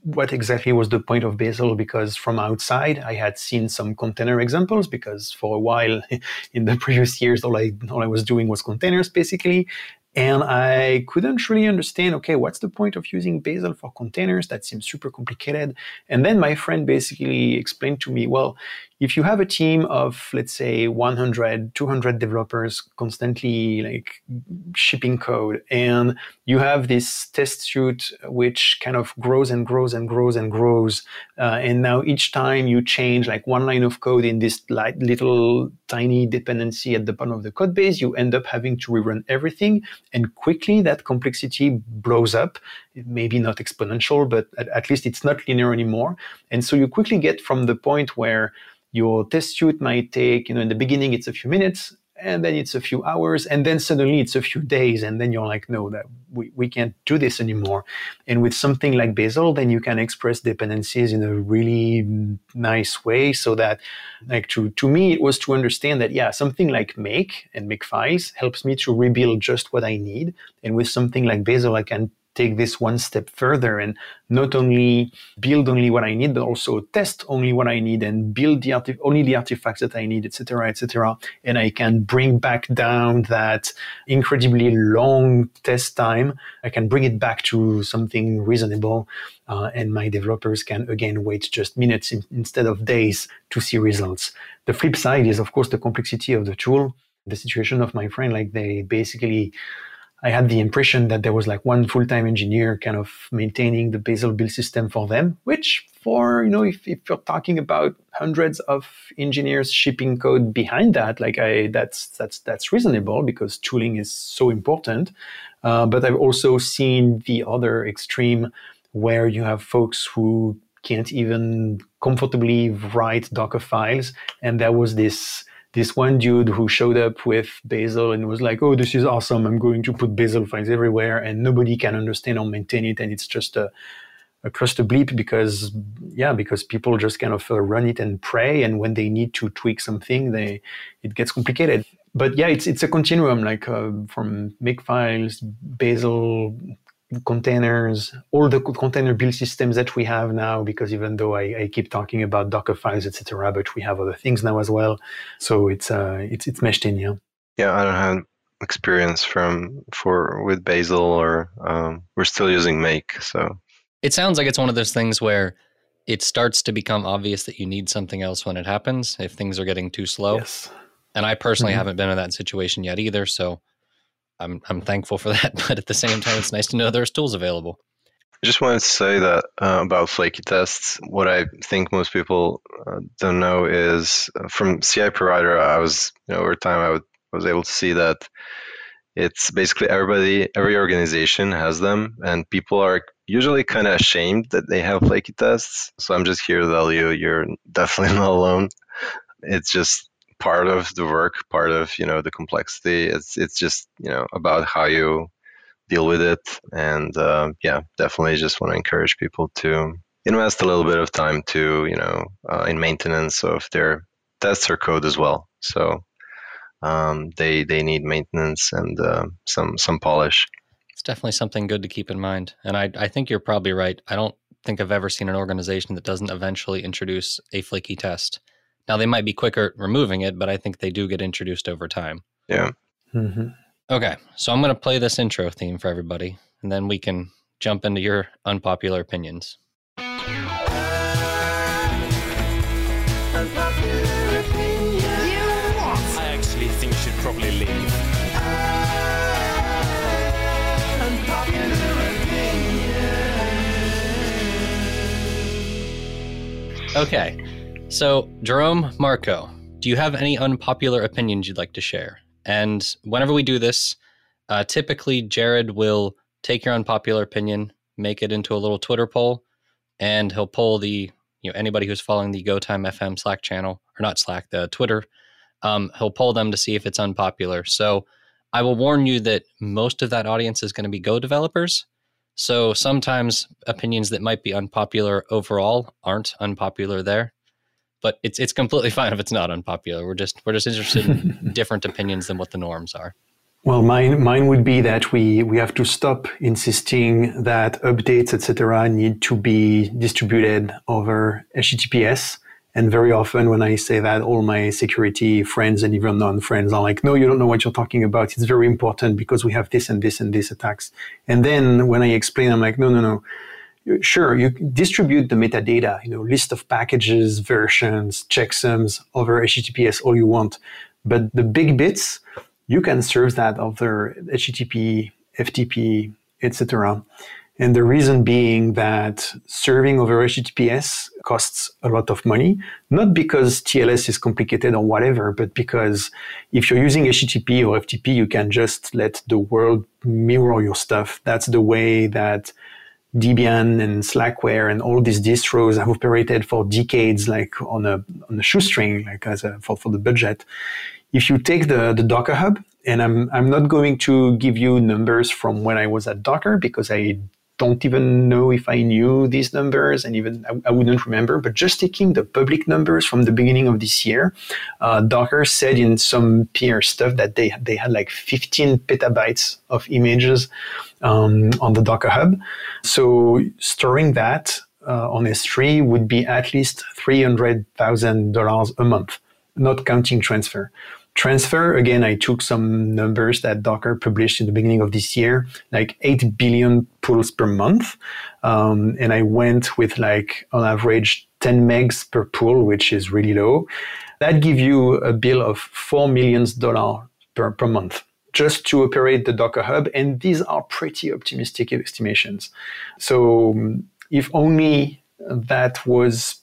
Speaker 6: what exactly was the point of Bazel because from outside I had seen some container examples because for a while *laughs* in the previous years all I all I was doing was containers basically, and I couldn't really understand, okay, what's the point of using Bazel for containers? That seems super complicated. And then my friend basically explained to me, well, if you have a team of, let's say, 100, 200 developers constantly like shipping code, and you have this test suite which kind of grows and grows and grows and grows, uh, and now each time you change like one line of code in this like little tiny dependency at the bottom of the code base, you end up having to rerun everything, and quickly that complexity blows up. Maybe not exponential, but at, at least it's not linear anymore. And so you quickly get from the point where your test suite might take, you know, in the beginning it's a few minutes, and then it's a few hours, and then suddenly it's a few days, and then you're like, no, that we, we can't do this anymore. And with something like Bazel, then you can express dependencies in a really nice way so that like to, to me, it was to understand that, yeah, something like make and make files helps me to rebuild just what I need. And with something like Bazel, I can take this one step further and not only build only what I need, but also test only what I need and build the artif- only the artifacts that I need, etc., etc. And I can bring back down that incredibly long test time. I can bring it back to something reasonable, uh, and my developers can again wait just minutes in- instead of days to see results. The flip side is, of course, the complexity of the tool. The situation of my friend, like they basically I had the impression that there was like one full-time engineer kind of maintaining the Bazel build system for them, which for, you know, if, if you're talking about hundreds of engineers shipping code behind that, like I, that's, that's, that's reasonable because tooling is so important. Uh, but I've also seen the other extreme where you have folks who can't even comfortably write Docker files. And there was this, this one dude who showed up with Bazel and was like, "Oh, this is awesome! I'm going to put Bazel files everywhere, and nobody can understand or maintain it, and it's just a, a cluster bleep because, yeah, because people just kind of uh, run it and pray, and when they need to tweak something, they it gets complicated. But yeah, it's it's a continuum, like uh, from files, Bazel, containers, all the container build systems that we have now, because even though I, I keep talking about Docker files, etc., but we have other things now as well. So it's uh, it's it's meshed in, yeah.
Speaker 1: Yeah, I don't have experience from for with Bazel, or um, we're still using Make. So
Speaker 5: it sounds like it's one of those things where it starts to become obvious that you need something else when it happens if things are getting too slow.
Speaker 6: Yes.
Speaker 5: And I personally
Speaker 6: Mhm.
Speaker 5: haven't been in that situation yet either, so I'm I'm thankful for that. *laughs* But at the same time, it's nice to know there's tools available.
Speaker 1: I just wanted to say that uh, about flaky tests. What I think most people uh, don't know is uh, from CI provider. I was, you know, over time, I would, was able to see that it's basically everybody, every organization has them, and people are usually kind of ashamed that they have flaky tests. So I'm just here to tell you, you're definitely *laughs* not alone. It's just part of the work, part of you know the complexity. It's it's just you know about how you deal with it. And uh, yeah, definitely just want to encourage people to invest a little bit of time to, you know, uh, in maintenance of their tests or code as well. So um, they they need maintenance and uh, some some polish.
Speaker 5: It's definitely something good to keep in mind. And I, I think you're probably right. I don't think I've ever seen an organization that doesn't eventually introduce a flaky test. Now, they might be quicker at removing it, but I think they do get introduced over time.
Speaker 1: Yeah.
Speaker 6: Mm-hmm.
Speaker 5: Okay. So I'm going to play this intro theme for everybody, and then we can jump into your unpopular opinions.
Speaker 3: I actually think you should probably leave.
Speaker 5: Okay. So, Jerome, Marko, do you have any unpopular opinions you'd like to share? And whenever we do this, uh, typically Jared will take your unpopular opinion, make it into a little Twitter poll, and he'll poll the you know anybody who's following the Go Time FM Slack channel or not Slack, the Twitter. Um, he'll poll them to see if it's unpopular. So I will warn you that most of that audience is going to be Go developers. So sometimes opinions that might be unpopular overall aren't unpopular there. But it's it's completely *laughs* fine if it's not unpopular. We're just we're just interested in *laughs* different opinions than what the norms are.
Speaker 6: Well, mine mine would be that we we have to stop insisting that updates etc. need to be distributed over HTTPS. And very often, when I say that, all my security friends and even non-friends are like, "No, you don't know what you're talking about. It's very important because we have this and this and this attacks." And then when I explain, I'm like, "No, no, no. Sure, you distribute the metadata, you know, list of packages, versions, checksums over HTTPS all you want, but the big bits." you can serve that over HTTP, FTP, etc. And the reason being that serving over HTTPS costs a lot of money, not because TLS is complicated or whatever, but because if you're using HTTP or FTP, you can just let the world mirror your stuff. That's the way that Debian and Slackware and all these distros have operated for decades, like on a on a shoestring, like as a for, for the budget. If you take the, the Docker Hub, and I'm, I'm not going to give you numbers from when I was at Docker because I don't even know if I knew these numbers and even I, I wouldn't remember, but just taking the public numbers from the beginning of this year, uh, Docker said in some peer stuff that they, they had like 15 petabytes of images um, on the Docker Hub. So storing that uh, on S3 would be at least $300,000 a month, not counting transfer transfer. Again i took some numbers that docker published in the beginning of this year like 8 billion pulls per month. Um, and i went with like on average 10 megs per pull which is really low. That give you a bill of 4 millions dollar per, per month just to operate the docker hub. And these are pretty optimistic estimations. So if only that was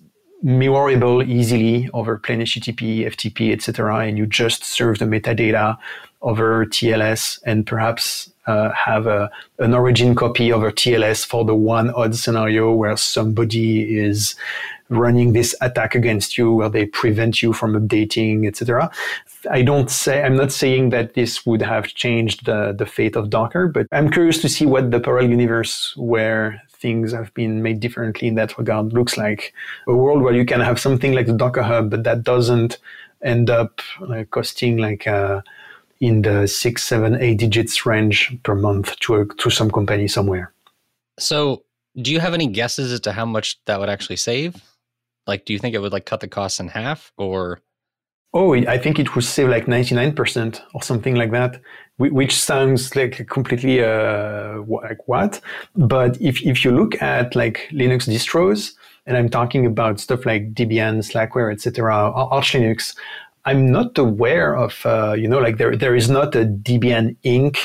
Speaker 6: mirrorable easily over plain HTTP, FTP, etc., and you just serve the metadata over TLS and perhaps uh, have a, an origin copy over TLS for the one odd scenario where somebody is running this attack against you where they prevent you from updating, etc. I don't say I'm not saying that this would have changed the, the fate of Docker, but I'm curious to see what the parallel universe where things have been made differently in that regard looks like a world where you can have something like the Docker Hub, but that doesn't end up like, costing like uh, in the six, seven, eight digits range per month to a, to some company somewhere.
Speaker 5: So, do you have any guesses as to how much that would actually save? Like, do you think it would like cut the costs in half, or?
Speaker 6: Oh, I think it would save like ninety nine percent or something like that which sounds like completely uh, like what? But if if you look at like Linux distros, and I'm talking about stuff like Debian, Slackware, etc., Arch Linux, I'm not aware of uh, you know like there there is not a Debian Inc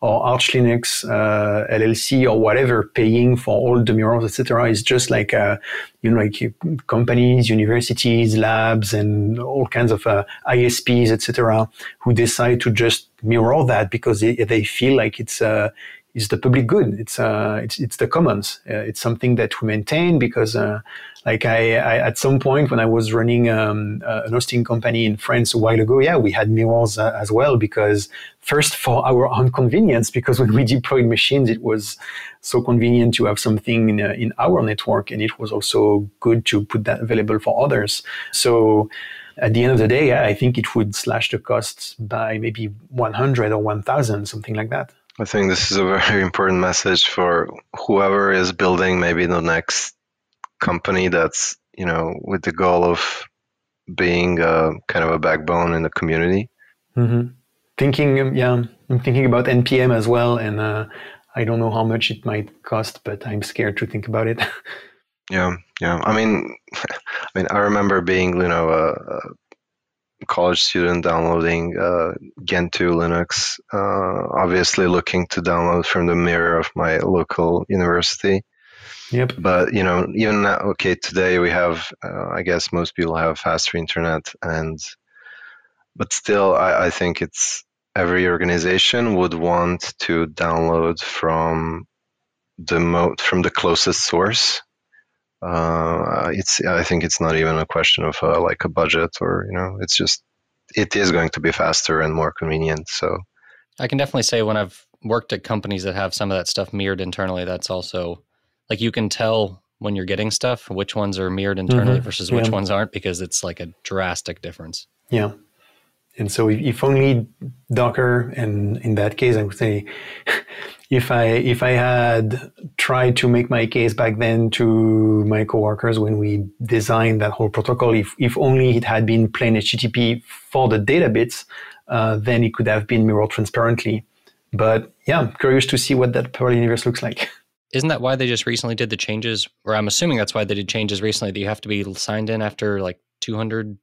Speaker 6: or Arch Linux uh, LLC or whatever paying for all the mirrors, etc. It's just like uh, you know, like companies, universities, labs, and all kinds of uh, ISPs, etc., who decide to just mirror that because they, they feel like it's uh, is the public good. It's uh, it's it's the commons. Uh, it's something that we maintain because, uh, like I, I, at some point when I was running um, uh, an hosting company in France a while ago, yeah, we had mirrors uh, as well because first for our own convenience because when we deployed machines, it was so convenient to have something in, uh, in our network, and it was also good to put that available for others. So at the end of the day, I think it would slash the costs by maybe 100 or 1000, something like that.
Speaker 1: I think this is a very *laughs* important message for whoever is building maybe the next company that's, you know, with the goal of being a, kind of a backbone in the community.
Speaker 6: Mm-hmm. Thinking, um, yeah, I'm thinking about NPM as well, and uh, I don't know how much it might cost, but I'm scared to think about it. *laughs*
Speaker 1: yeah, yeah. I mean, *laughs* I mean, I remember being, you know, a, a college student downloading uh, Gentoo Linux, uh, obviously looking to download from the mirror of my local university.
Speaker 6: Yep.
Speaker 1: But you know, even now, okay, today we have, uh, I guess most people have faster internet, and but still, I, I think it's every organization would want to download from the mo- from the closest source. Uh, it's I think it's not even a question of uh, like a budget or you know it's just it is going to be faster and more convenient. So
Speaker 5: I can definitely say when I've worked at companies that have some of that stuff mirrored internally, that's also like you can tell when you're getting stuff which ones are mirrored internally mm-hmm. versus which yeah. ones aren't because it's like a drastic difference.
Speaker 6: Yeah. And so if only Docker, and in that case, I would say, *laughs* if I if I had tried to make my case back then to my coworkers when we designed that whole protocol, if if only it had been plain HTTP for the data bits, uh, then it could have been mirrored transparently. But yeah, I'm curious to see what that parallel universe looks like.
Speaker 5: Isn't that why they just recently did the changes? Or I'm assuming that's why they did changes recently. That you have to be signed in after like 200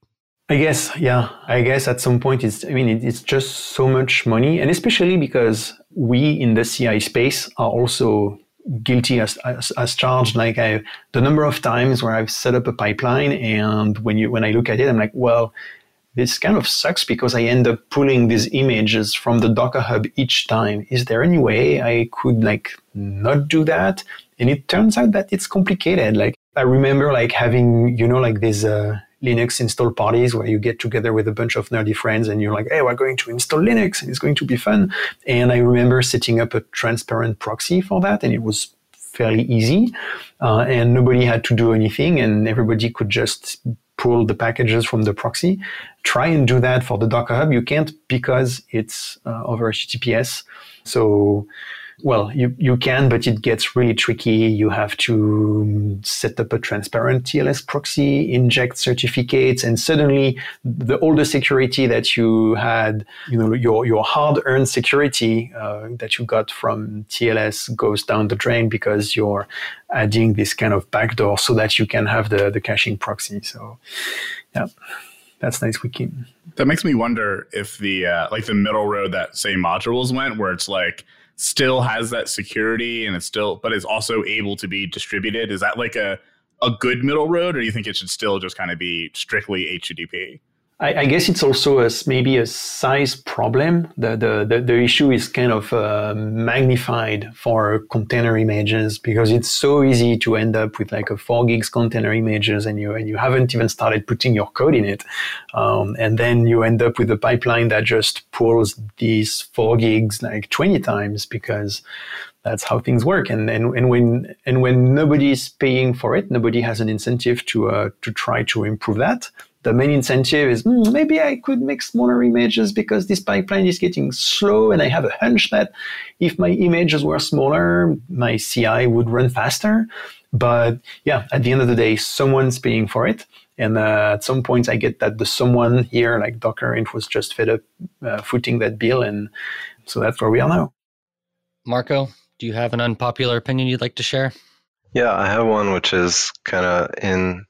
Speaker 6: I guess, yeah. I guess at some point, it's. I mean, it's just so much money, and especially because we in the CI space are also guilty as as, as charged. Like I, the number of times where I've set up a pipeline, and when you when I look at it, I'm like, well, this kind of sucks because I end up pulling these images from the Docker Hub each time. Is there any way I could like not do that? And it turns out that it's complicated. Like I remember like having you know like this. Uh, Linux install parties where you get together with a bunch of nerdy friends and you're like, hey, we're going to install Linux and it's going to be fun. And I remember setting up a transparent proxy for that and it was fairly easy. Uh, and nobody had to do anything and everybody could just pull the packages from the proxy. Try and do that for the Docker Hub. You can't because it's uh, over HTTPS. So well, you, you can, but it gets really tricky. You have to set up a transparent TLS proxy, inject certificates, and suddenly the all the security that you had, you know, your, your hard-earned security uh, that you got from TLS goes down the drain because you're adding this kind of backdoor so that you can have the, the caching proxy. So, yeah, that's nice Wiki.
Speaker 7: That makes me wonder if the uh, like the middle road that say modules went, where it's like still has that security and it's still but is also able to be distributed. Is that like a a good middle road or do you think it should still just kind of be strictly http
Speaker 6: I, I, guess it's also a, maybe a size problem. The, the, the, the issue is kind of uh, magnified for container images because it's so easy to end up with like a four gigs container images and you, and you haven't even started putting your code in it. Um, and then you end up with a pipeline that just pulls these four gigs like 20 times because that's how things work. And, and, and when, and when nobody is paying for it, nobody has an incentive to, uh, to try to improve that the main incentive is mm, maybe I could make smaller images because this pipeline is getting slow, and I have a hunch that if my images were smaller, my CI would run faster. But yeah, at the end of the day, someone's paying for it. And uh, at some points, I get that the someone here, like Docker, it was just fed up uh, footing that bill. And so that's where we are now.
Speaker 5: Marko, do you have an unpopular opinion you'd like to share?
Speaker 1: Yeah, I have one which is kind of in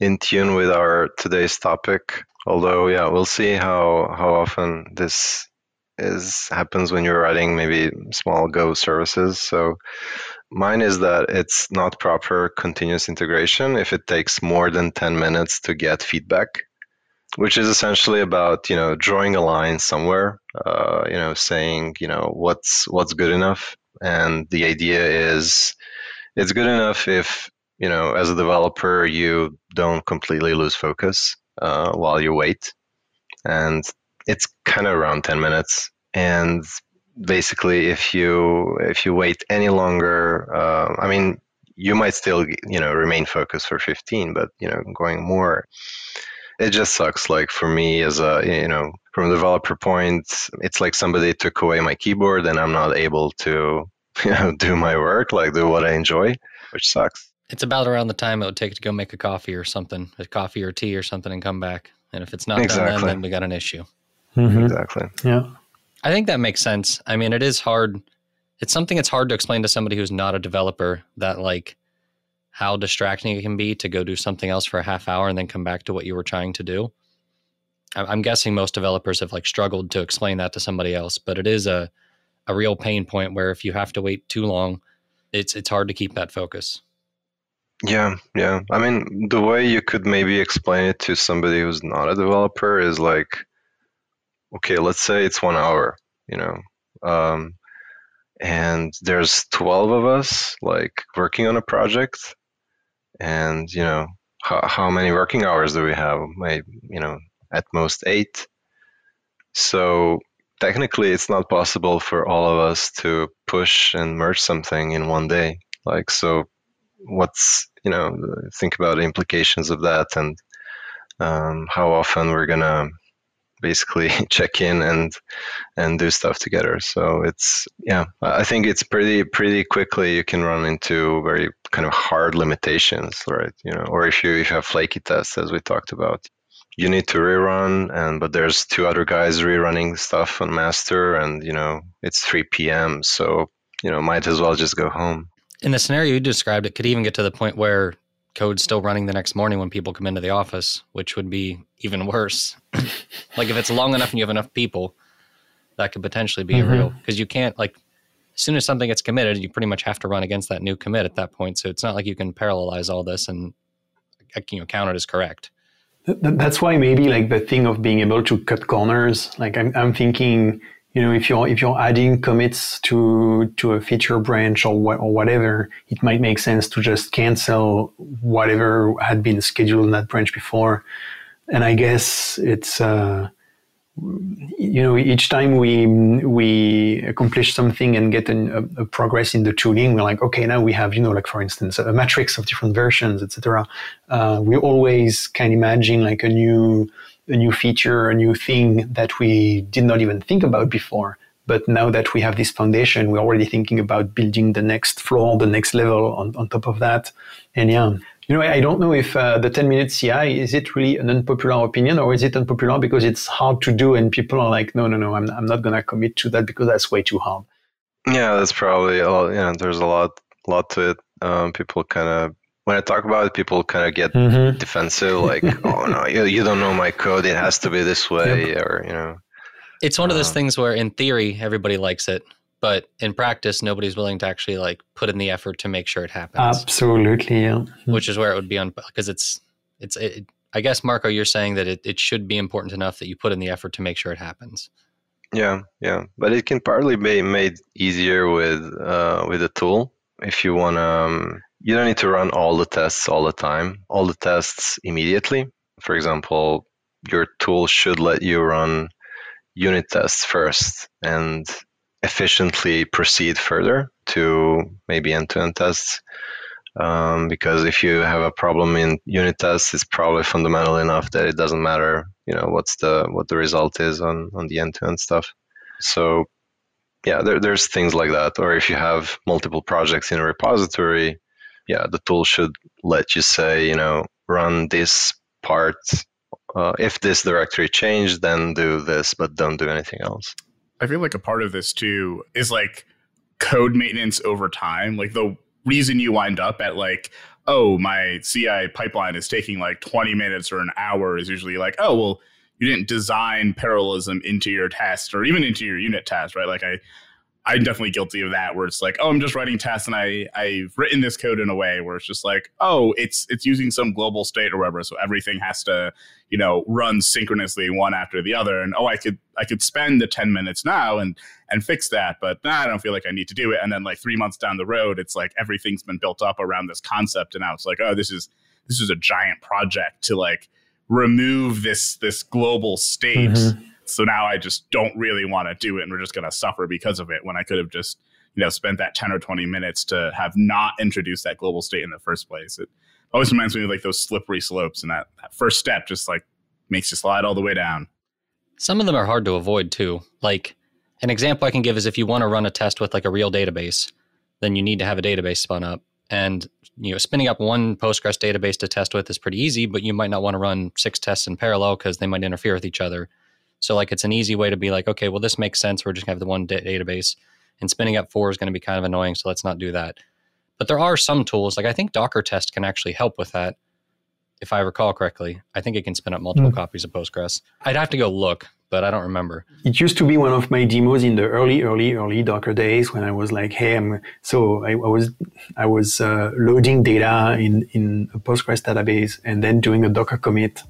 Speaker 1: in tune with our today's topic. Although, yeah, we'll see how how often this is happens when you're writing maybe small Go services. So mine is that it's not proper continuous integration if it takes more than 10 minutes to get feedback which is essentially about you know drawing a line somewhere uh, you know saying you know what's what's good enough and the idea is it's good enough if you know, as a developer, you don't completely lose focus uh, while you wait. And it's kind of around 10 minutes. And basically, if you if you wait any longer, uh, I mean, you might still you know remain focused for 15, but you know, going more it just sucks. Like for me as a you know from a developer point, it's like somebody took away my keyboard and I'm not able to *laughs* you know do my work, like do what I enjoy, which sucks.
Speaker 5: It's about around the time it would take to go make a coffee or something, a coffee or tea or something, and come back. And if it's not
Speaker 1: Exactly.
Speaker 5: done then, then we got an issue.
Speaker 6: Mhm.
Speaker 1: Exactly.
Speaker 6: Yeah.
Speaker 5: I think that makes sense. I mean, it is hard. It's something that's hard to explain to somebody who's not a developer that like how distracting it can be to go do something else for a half hour and then come back to what you were trying to do. I- I'm guessing most developers have like struggled to explain that to somebody else, but it is a a real pain point where if you have to wait too long, it's it's hard to keep that focus.
Speaker 1: Yeah, yeah. I mean, the way you could maybe explain it to somebody who's not a developer is like, okay, let's say it's one hour, you know, um, and there's 12 of us like working on a project, and you know, how, how many working hours do we have? Maybe, you know, at most eight. So technically, it's not possible for all of us to push and merge something in one day. Like, so what's you know think about the implications of that and um, how often we're gonna basically *laughs* check in and and do stuff together. So it's yeah i think it's pretty pretty quickly you can run into very kind of hard limitations right? You know or if you if you have flaky tests as we talked about you need to rerun and but there's two other guys rerunning stuff on master and you know it's 3 p.m so you know might as well just go home
Speaker 5: In the scenario you described, it could even get to the point where code's still running the next morning when people come into the office, which would be even worse. *laughs* like if it's long enough and you have enough people, that could potentially be
Speaker 6: Mhm.
Speaker 5: real because you can't like as soon as something gets committed, you pretty much have to run against that new commit at that point. So it's not like you can parallelize all this and uh, you know count it as correct.
Speaker 6: Th- th- That's why maybe like the thing of being able to cut corners. Like I'm, I'm thinking, you know, if you're if you're adding commits to to a feature branch or what or whatever, it might make sense to just cancel whatever had been scheduled in that branch before. And I guess it's uh, you know each time we we accomplish something and get an, a, a progress in the tuning we're like, okay, now we have you know like for instance a matrix of different versions, etc. Uh, we always can imagine like a new a new feature, a new thing that we did not even think about before. But now that we have this foundation, we're already thinking about building the next floor, the next level on, on top of that. And yeah, you know, I don't know if uh, the 10 minute CI, is it really an unpopular opinion or is it unpopular because it's hard to do and people are like, no, no, no, I'm, I'm not going to commit to that because that's way too hard.
Speaker 1: Yeah, that's probably a lot. Yeah, there's a lot, lot to it. Um, people kind of, when I talk about it, people kind of get
Speaker 6: Mm-hmm.
Speaker 1: defensive, like, *laughs* "Oh no, you, you don't know my code. It has to be this way," or you know.
Speaker 5: It's one of those
Speaker 1: Uh,
Speaker 5: things where in theory everybody likes it, but in practice nobody's willing to actually like put in the effort to make sure it happens.
Speaker 6: Absolutely. Yeah.
Speaker 5: which is where it would be on because it's it's it, I guess Marko, you're saying that it, it should be important enough that you put in the effort to make sure it happens.
Speaker 1: Yeah, yeah, but it can partly be made easier with uh, with a tool. If you want to, um, you don't need to run all the tests all the time, all the tests immediately. For example, your tool should let you run unit tests first and efficiently proceed further to maybe end-to-end tests. Um, because if you have a problem in unit tests, it's probably fundamental enough that it doesn't matter, you know, what's the what the result is on on the end-to-end stuff. So, yeah, there, there's things like that. Or if you have multiple projects in a repository, yeah, the tool should let you say, you know, run this part. Uh, if this directory changed, then do this, but don't do anything else.
Speaker 7: I feel like a part of this too is like code maintenance over time. Like the reason you wind up at like, oh, my CI pipeline is taking like 20 minutes or an hour is usually like, oh, well, you didn't design parallelism into your test or even into your unit test, right? Like I, I'm definitely guilty of that where it's like, oh, I'm just writing tests and I I've written this code in a way where it's just like, oh, it's it's using some global state or whatever, so everything has to, you know, run synchronously one after the other. And oh, I could I could spend the 10 minutes now and and fix that, but nah, I don't feel like I need to do it. And then like three months down the road, it's like everything's been built up around this concept, and now it's like, oh, this is this is a giant project to like remove this this global state.
Speaker 6: Mhm.
Speaker 7: So now I just don't really want to do it, and we're just going to suffer because of it. When I could have just, you know, spent that ten or twenty minutes to have not introduced that global state in the first place. It always reminds me of like those slippery slopes, and that, that first step just like makes you slide all the way down.
Speaker 5: Some of them are hard to avoid too. Like an example I can give is if you want to run a test with like a real database, then you need to have a database spun up. And you know, spinning up one Postgres database to test with is pretty easy, but you might not want to run six tests in parallel because they might interfere with each other. So like it's an easy way to be like, okay, well this makes sense. We're just gonna have the one da- database, and spinning up four is going to be kind of annoying. So let's not do that. But there are some tools, like I think dockertest can actually help with that. If I recall correctly, I think it can spin up multiple
Speaker 6: Mm.
Speaker 5: copies of Postgres. I'd have to go look, but I don't remember.
Speaker 6: It used to be one of my demos in the early, early, early Docker days when I was like, "Hey, I'm." So I, I was, I was uh, loading data in in a Postgres database and then doing a Docker commit,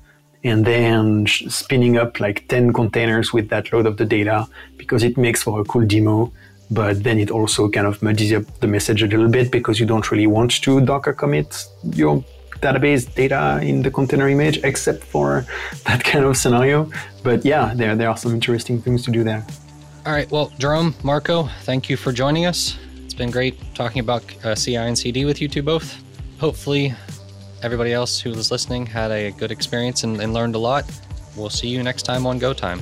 Speaker 6: and then spinning up like ten containers with that load of the data because it makes for a cool demo. But then it also kind of muddies up the message a little bit because you don't really want to Docker commit your database data in the container image, except for *laughs* that kind of scenario. But yeah, there there are some interesting things to do there.
Speaker 5: All right. Well, Jérôme, Marko, thank you for joining us. It's been great talking about uh, CI and CD with you two both. Hopefully, everybody else who was listening had a good experience and, and learned a lot. We'll see you next time on Go Time.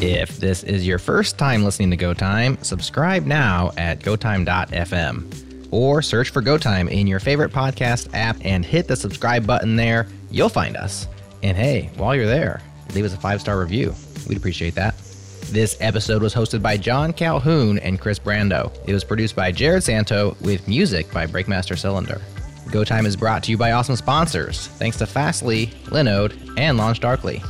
Speaker 4: If this is your first time listening to Go Time, subscribe now at gotime.fm or search for Go Time in your favorite podcast app and hit the subscribe button there. You'll find us. And hey, while you're there, leave us a five star review. We'd appreciate that. This episode was hosted by Jon Calhoun and Kris Brandow. It was produced by Jerod Santo with music by Breakmaster Cylinder. Go Time is brought to you by awesome sponsors. Thanks to Fastly, Linode, and LaunchDarkly.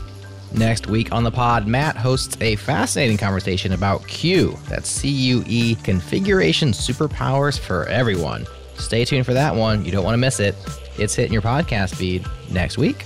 Speaker 4: Next week on the pod, Matt hosts a fascinating conversation about Q, that's C U E, configuration superpowers for everyone. Stay tuned for that one. You don't want to miss it. It's hitting your podcast feed next week.